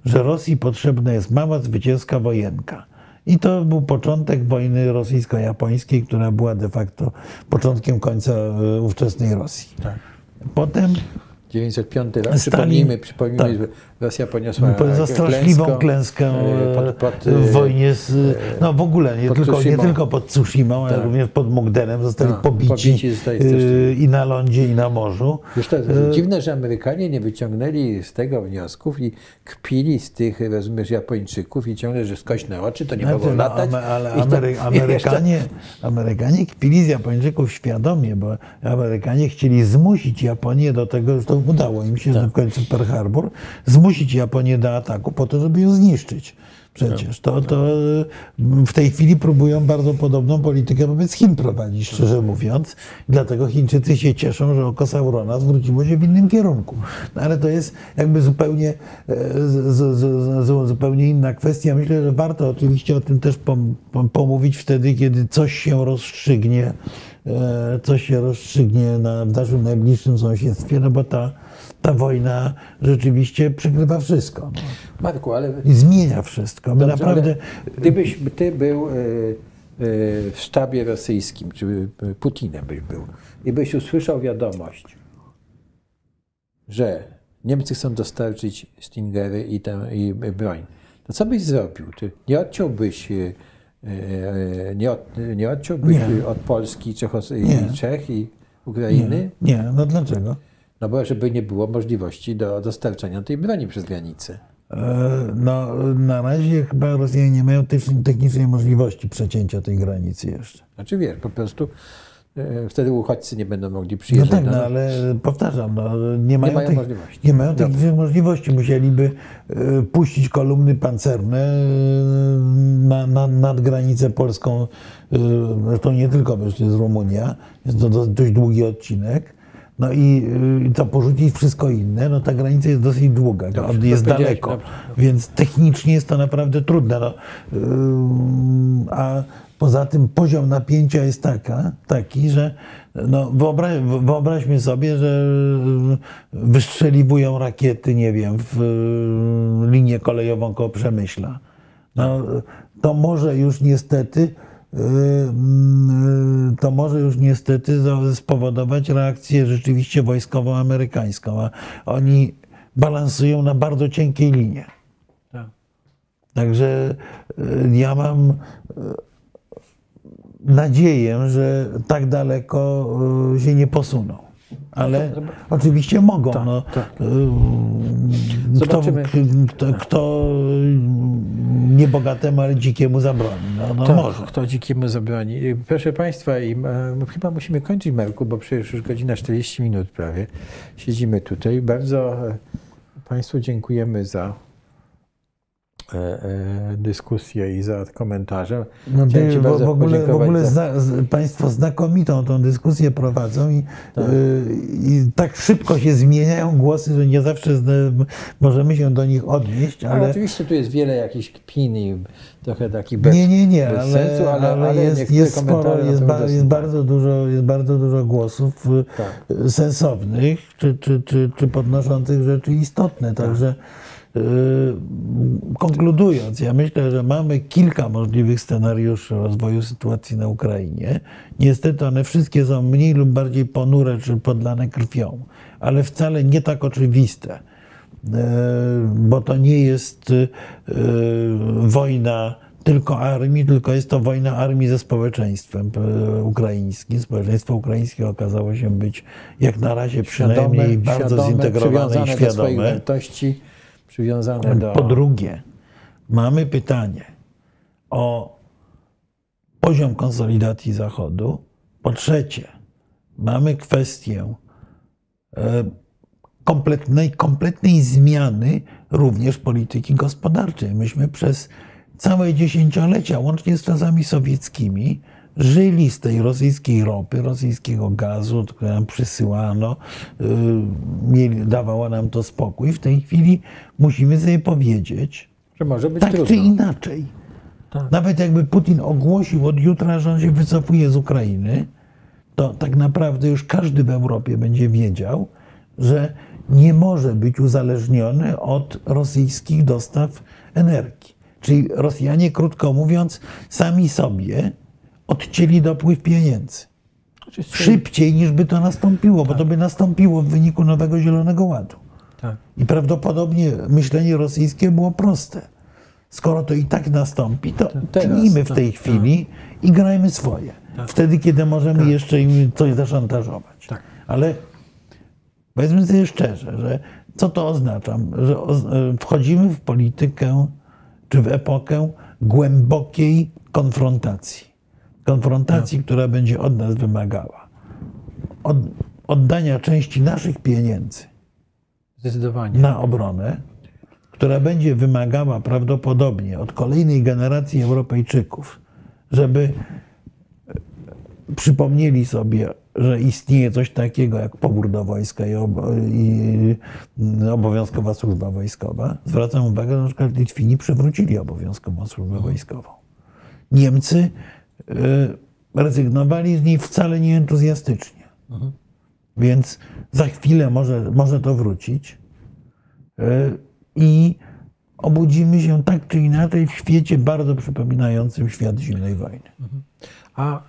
że Rosji potrzebna jest mała zwycięska wojenka. I to był początek wojny rosyjsko-japońskiej, która była de facto początkiem końca e, ówczesnej Rosji. Tak. Potem 905 rok. Stalin- Przypomnijmy, przypomnijmy tak. Rosja poniosła za straszliwą klęskę, klęskę e, pod, pod, e, w wojnie z, no w ogóle, nie tylko, nie tylko pod Tsushimą, ale Tak. również pod Mugdenem zostali Tak, pobici, pobici zostali e, i na lądzie, i na morzu. Wiesz, to dziwne, że Amerykanie nie wyciągnęli z tego wniosków i kpili z tych, rozumiesz, Japończyków i ciągle, że skośne oczy, to nie Znaczy, mogą no, latać. Ale to- Amery- jeszcze- Amerykanie, Amerykanie kpili z Japończyków świadomie, bo Amerykanie chcieli zmusić Japonię do tego, że to udało im się Tak. w końcu Pearl Harbor, zmusić Japonię do ataku po to, żeby ją zniszczyć. Przecież to, to w tej chwili próbują bardzo podobną politykę wobec Chin prowadzić, szczerze mówiąc. Dlatego Chińczycy się cieszą, że oko Saurona zwróciło się w innym kierunku. No, ale to jest jakby zupełnie, e, z, z, z, zupełnie inna kwestia. Myślę, że warto oczywiście o tym też pom, pom, pomówić wtedy, kiedy coś się rozstrzygnie, e, coś się rozstrzygnie na, w naszym najbliższym sąsiedztwie, no bo ta, ta wojna rzeczywiście przykrywa wszystko. No. Marku, ale I zmienia wszystko. My Dobrze, naprawdę. gdybyś ty był e, e, w sztabie rosyjskim, czy Putinem byś był, i byś usłyszał wiadomość, że Niemcy chcą dostarczyć Stingery i, tam, i broń, to co byś zrobił? Ty nie odciąłbyś, e, nie, od, nie odciąłbyś Nie. od Polski, Czechos, i Nie. Czech i Ukrainy? Nie, no dlaczego? No bo żeby nie było możliwości do dostarczania tej broni przez granicę. E, No, na razie chyba Rosjanie nie mają techni- technicznej możliwości przecięcia tej granicy jeszcze. Znaczy wiesz, po prostu e, wtedy uchodźcy nie będą mogli No przyjeżdżać. tak, no nas. ale powtarzam, no, nie mają, mają tych- możliwości. Nie mają technicznych możliwości. Musieliby e, puścić kolumny pancerne na, na, nad granicę polską. Zresztą nie tylko, bo jest Rumunia. Jest to do- dość długi odcinek. No i, i to porzucić wszystko inne, no ta granica jest dosyć długa, Dobrze, jest daleko, dobrze, więc technicznie jest to naprawdę trudne. No, a poza tym poziom napięcia jest taka, taki, że no, wyobra wyobraźmy sobie, że wystrzeliwują rakiety, nie wiem, w y, linię kolejową koło Przemyśla. No, to może już niestety y, y, to może już niestety spowodować reakcję rzeczywiście wojskową amerykańską, a oni balansują na bardzo cienkiej linie. Tak. Także y, ja mam y, nadzieję, że tak daleko y, się nie posuną. Ale oczywiście mogą. no, tak. y, Kto, kto, kto niebogatemu, ale dzikiemu zabroni. No, no To, może. Kto dzikiemu zabroni. Proszę Państwa, i, e, chyba musimy kończyć, Marku, bo przecież już godzina 40 minut prawie. Siedzimy tutaj. Bardzo e, Państwu dziękujemy za e, e, dyskusję i za komentarze. No, Chciałem Ci w, bardzo w ogóle, w ogóle za- zna, Państwo znakomitą tą dyskusję prowadzą i, Tak. y, i tak szybko się zmieniają głosy, że nie zawsze możemy się do nich odnieść, Ale ale oczywiście tu jest wiele jakichś kpin i trochę takich bez, nie, nie, nie, ale, sensu, ale, ale, ale jest, jest, sporo, jest, ba, jest, bardzo dużo, jest bardzo dużo głosów y, Tak. sensownych czy, czy, czy, czy podnoszących rzeczy istotne. Tak. Także konkludując, ja myślę, że mamy kilka możliwych scenariuszy rozwoju sytuacji na Ukrainie. Niestety one wszystkie są mniej lub bardziej ponure czy podlane krwią, ale wcale nie tak oczywiste. E, bo to nie jest e, wojna tylko armii, tylko jest to wojna armii ze społeczeństwem ukraińskim. Społeczeństwo ukraińskie okazało się być jak na razie przynajmniej bardzo świadome, zintegrowane i świadome. Przywiązane do... Po drugie, mamy pytanie o poziom konsolidacji Zachodu. Po trzecie, mamy kwestię e, kompletnej, kompletnej zmiany również polityki gospodarczej. Myśmy przez całe dziesięciolecia, łącznie z czasami sowieckimi, żyli z tej rosyjskiej ropy, rosyjskiego gazu, które nam przysyłano, y, mieli, dawało nam to spokój. W tej chwili musimy sobie powiedzieć, Że może być tak trudno. czy inaczej. Tak. Nawet jakby Putin ogłosił od jutra, że on się wycofuje z Ukrainy, to tak naprawdę już każdy w Europie będzie wiedział, że nie może być uzależniony od rosyjskich dostaw energii. Czyli Rosjanie, krótko mówiąc, sami sobie odcięli dopływ pieniędzy. Szybciej niż by to nastąpiło, bo to by nastąpiło w wyniku nowego Zielonego Ładu. Tak. I prawdopodobnie myślenie rosyjskie było proste. Skoro to i tak nastąpi, to teraz, tnijmy w tak, tej chwili i grajmy swoje. Wtedy, kiedy możemy jeszcze im coś zaszantażować. Tak. Ale powiedzmy sobie szczerze, że co to oznacza? Że o- wchodzimy w politykę czy w epokę głębokiej konfrontacji. Konfrontacji, która będzie od nas wymagała od, oddania części naszych pieniędzy na obronę, która będzie wymagała prawdopodobnie od kolejnej generacji Europejczyków, żeby e, przypomnieli sobie, że istnieje coś takiego jak pobór do wojska i, mm, obowiązkowa służba wojskowa. Zwracam uwagę, że na przykład Litwini przywrócili obowiązkową służbę wojskową. Niemcy rezygnowali z niej wcale nie entuzjastycznie. Więc za chwilę może, może to wrócić. Y, I obudzimy się tak czy inaczej w świecie bardzo przypominającym świat zimnej wojny. A e,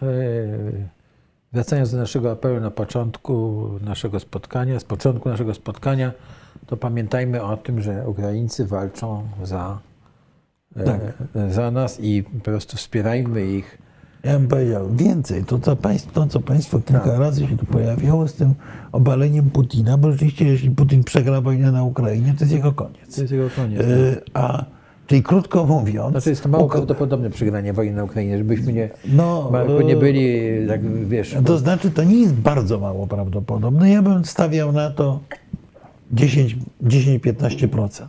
wracając do naszego apelu na początku naszego spotkania, z początku naszego spotkania, to pamiętajmy o tym, że Ukraińcy walczą za, e, Tak. za nas i po prostu wspierajmy ich. Ja bym powiedział więcej. To, co państwo, to, co państwo kilka Tak. razy się tu pojawiało z tym obaleniem Putina, bo rzeczywiście, jeśli Putin przegra wojnę na Ukrainie, to jest jego koniec. To jest jego koniec. Y, A, czyli krótko mówiąc, Znaczy jest to mało Ukra- prawdopodobne przegranie wojny na Ukrainie, żebyśmy nie, No, Marku, nie byli, tak wiesz, To znaczy, to nie jest bardzo mało prawdopodobne. Ja bym stawiał na to 10 10-15%.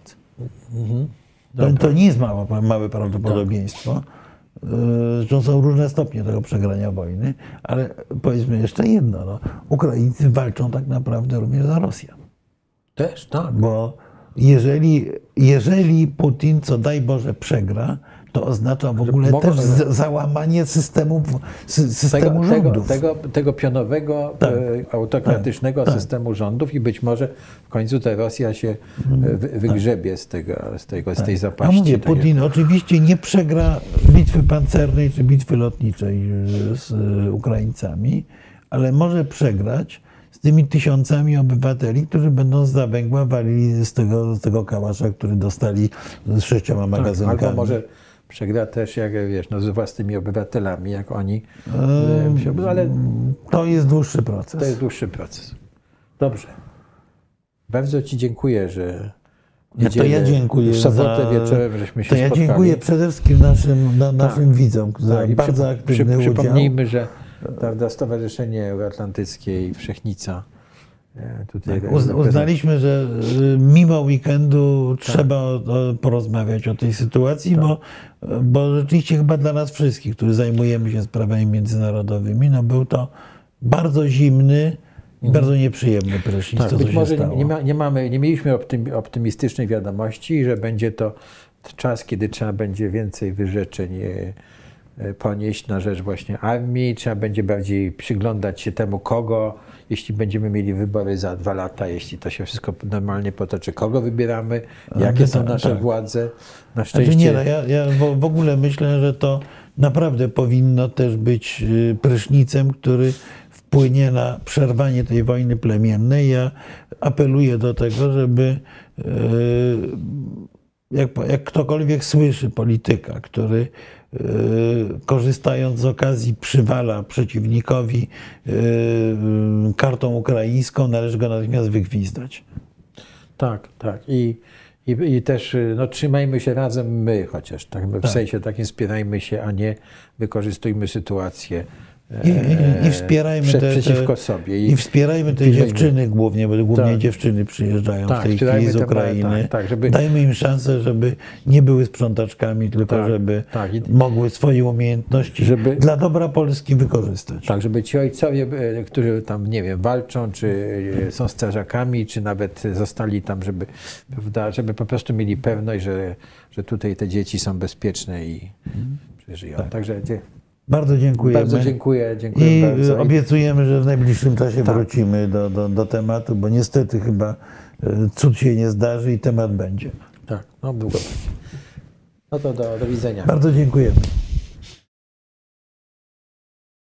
To, to nie jest mało, małe prawdopodobieństwo. Yy, Zresztą są różne stopnie tego przegrania wojny, ale powiedzmy jeszcze jedno. No, Ukraińcy walczą tak naprawdę również za Rosjan. też, tak. Bo jeżeli, jeżeli Putin, co daj Boże, przegra, to oznacza w ogóle mogą- też załamanie systemu, sy- systemu tego, tego, rządów. tego, tego pionowego, Tak. e, autokratycznego Tak. systemu rządów i być może w końcu ta Rosja się e, wy, wygrzebie z, tego, z, tego, z tej Mhm. Ja zapaści. mówię, tak jak- Putin oczywiście nie przegra bitwy pancernej czy bitwy lotniczej y, z Ukraińcami, ale może przegrać z tymi tysiącami obywateli, którzy będą z węgła walili z tego, z tego kałasza, który dostali z sześcioma tak, magazynkami. albo może przegra też, jak wiesz, no, z własnymi obywatelami, jak oni. E, się- ale To jest dłuższy proces. to jest dłuższy proces. Dobrze. Bardzo Ci dziękuję, że. Ja to ja dziękuję W sobotę za- wieczorem żeśmy się To ja spotkali. dziękuję przede wszystkim naszym, na, naszym widzom za Tak, bardzo przypo- aktywny przy, udział. Przypomnijmy, że prawda, Stowarzyszenie Euroatlantyckie i Wszechnica e, tutaj Tak, Uz, uznaliśmy, że mimo weekendu trzeba o, o, porozmawiać o tej sytuacji, bo, bo rzeczywiście chyba dla nas wszystkich, którzy zajmujemy się sprawami międzynarodowymi, no był to bardzo zimny i bardzo nieprzyjemny prysznic, tak, to być może nie, ma, nie, mamy, nie mieliśmy optym, optymistycznej wiadomości, że będzie to czas, kiedy trzeba będzie więcej wyrzeczeń e, e, ponieść na rzecz właśnie armii, trzeba będzie bardziej przyglądać się temu, kogo, jeśli będziemy mieli wybory za dwa lata, jeśli to się wszystko normalnie potoczy, kogo wybieramy, jakie są nasze tak. władze. Na Znaczy szczęście nie, no ja, ja w, ogóle myślę, że to naprawdę powinno też być y, prysznicem, który wpłynie na przerwanie tej wojny plemiennej. Ja apeluję do tego, żeby y, jak, jak ktokolwiek słyszy polityka, który korzystając z okazji przywala przeciwnikowi y, y, kartą ukraińską, należy go natychmiast wygwizdać. Tak, tak. I, i, i też y, no, trzymajmy się razem my chociaż, tak, w sensie takim wspierajmy się, a nie wykorzystujmy sytuację. I, i, i wspierajmy te, te, przeciwko sobie. I wspierajmy te dziewczyny głównie, bo głównie Tak. dziewczyny przyjeżdżają Tak, w tej chwili z te- Ukrainy. tak, tak, żeby- Dajmy im szansę, żeby nie były sprzątaczkami, tylko Tak, żeby tak. Mogły swoje umiejętności Żeby- dla dobra Polski wykorzystać. Tak, żeby ci ojcowie, którzy tam, nie wiem, walczą, czy e, są strażakami, czy nawet zostali tam, żeby, prawda, żeby po prostu mieli pewność, że, że tutaj te dzieci są bezpieczne i przeżyją. Także Bardzo dziękujemy. Bardzo dziękuję, dziękuję I bardzo. obiecujemy, że w najbliższym czasie wrócimy do, do, do tematu, bo niestety chyba y, cud się nie zdarzy i temat będzie. Tak, no długo. No to do, do widzenia. Bardzo dziękujemy.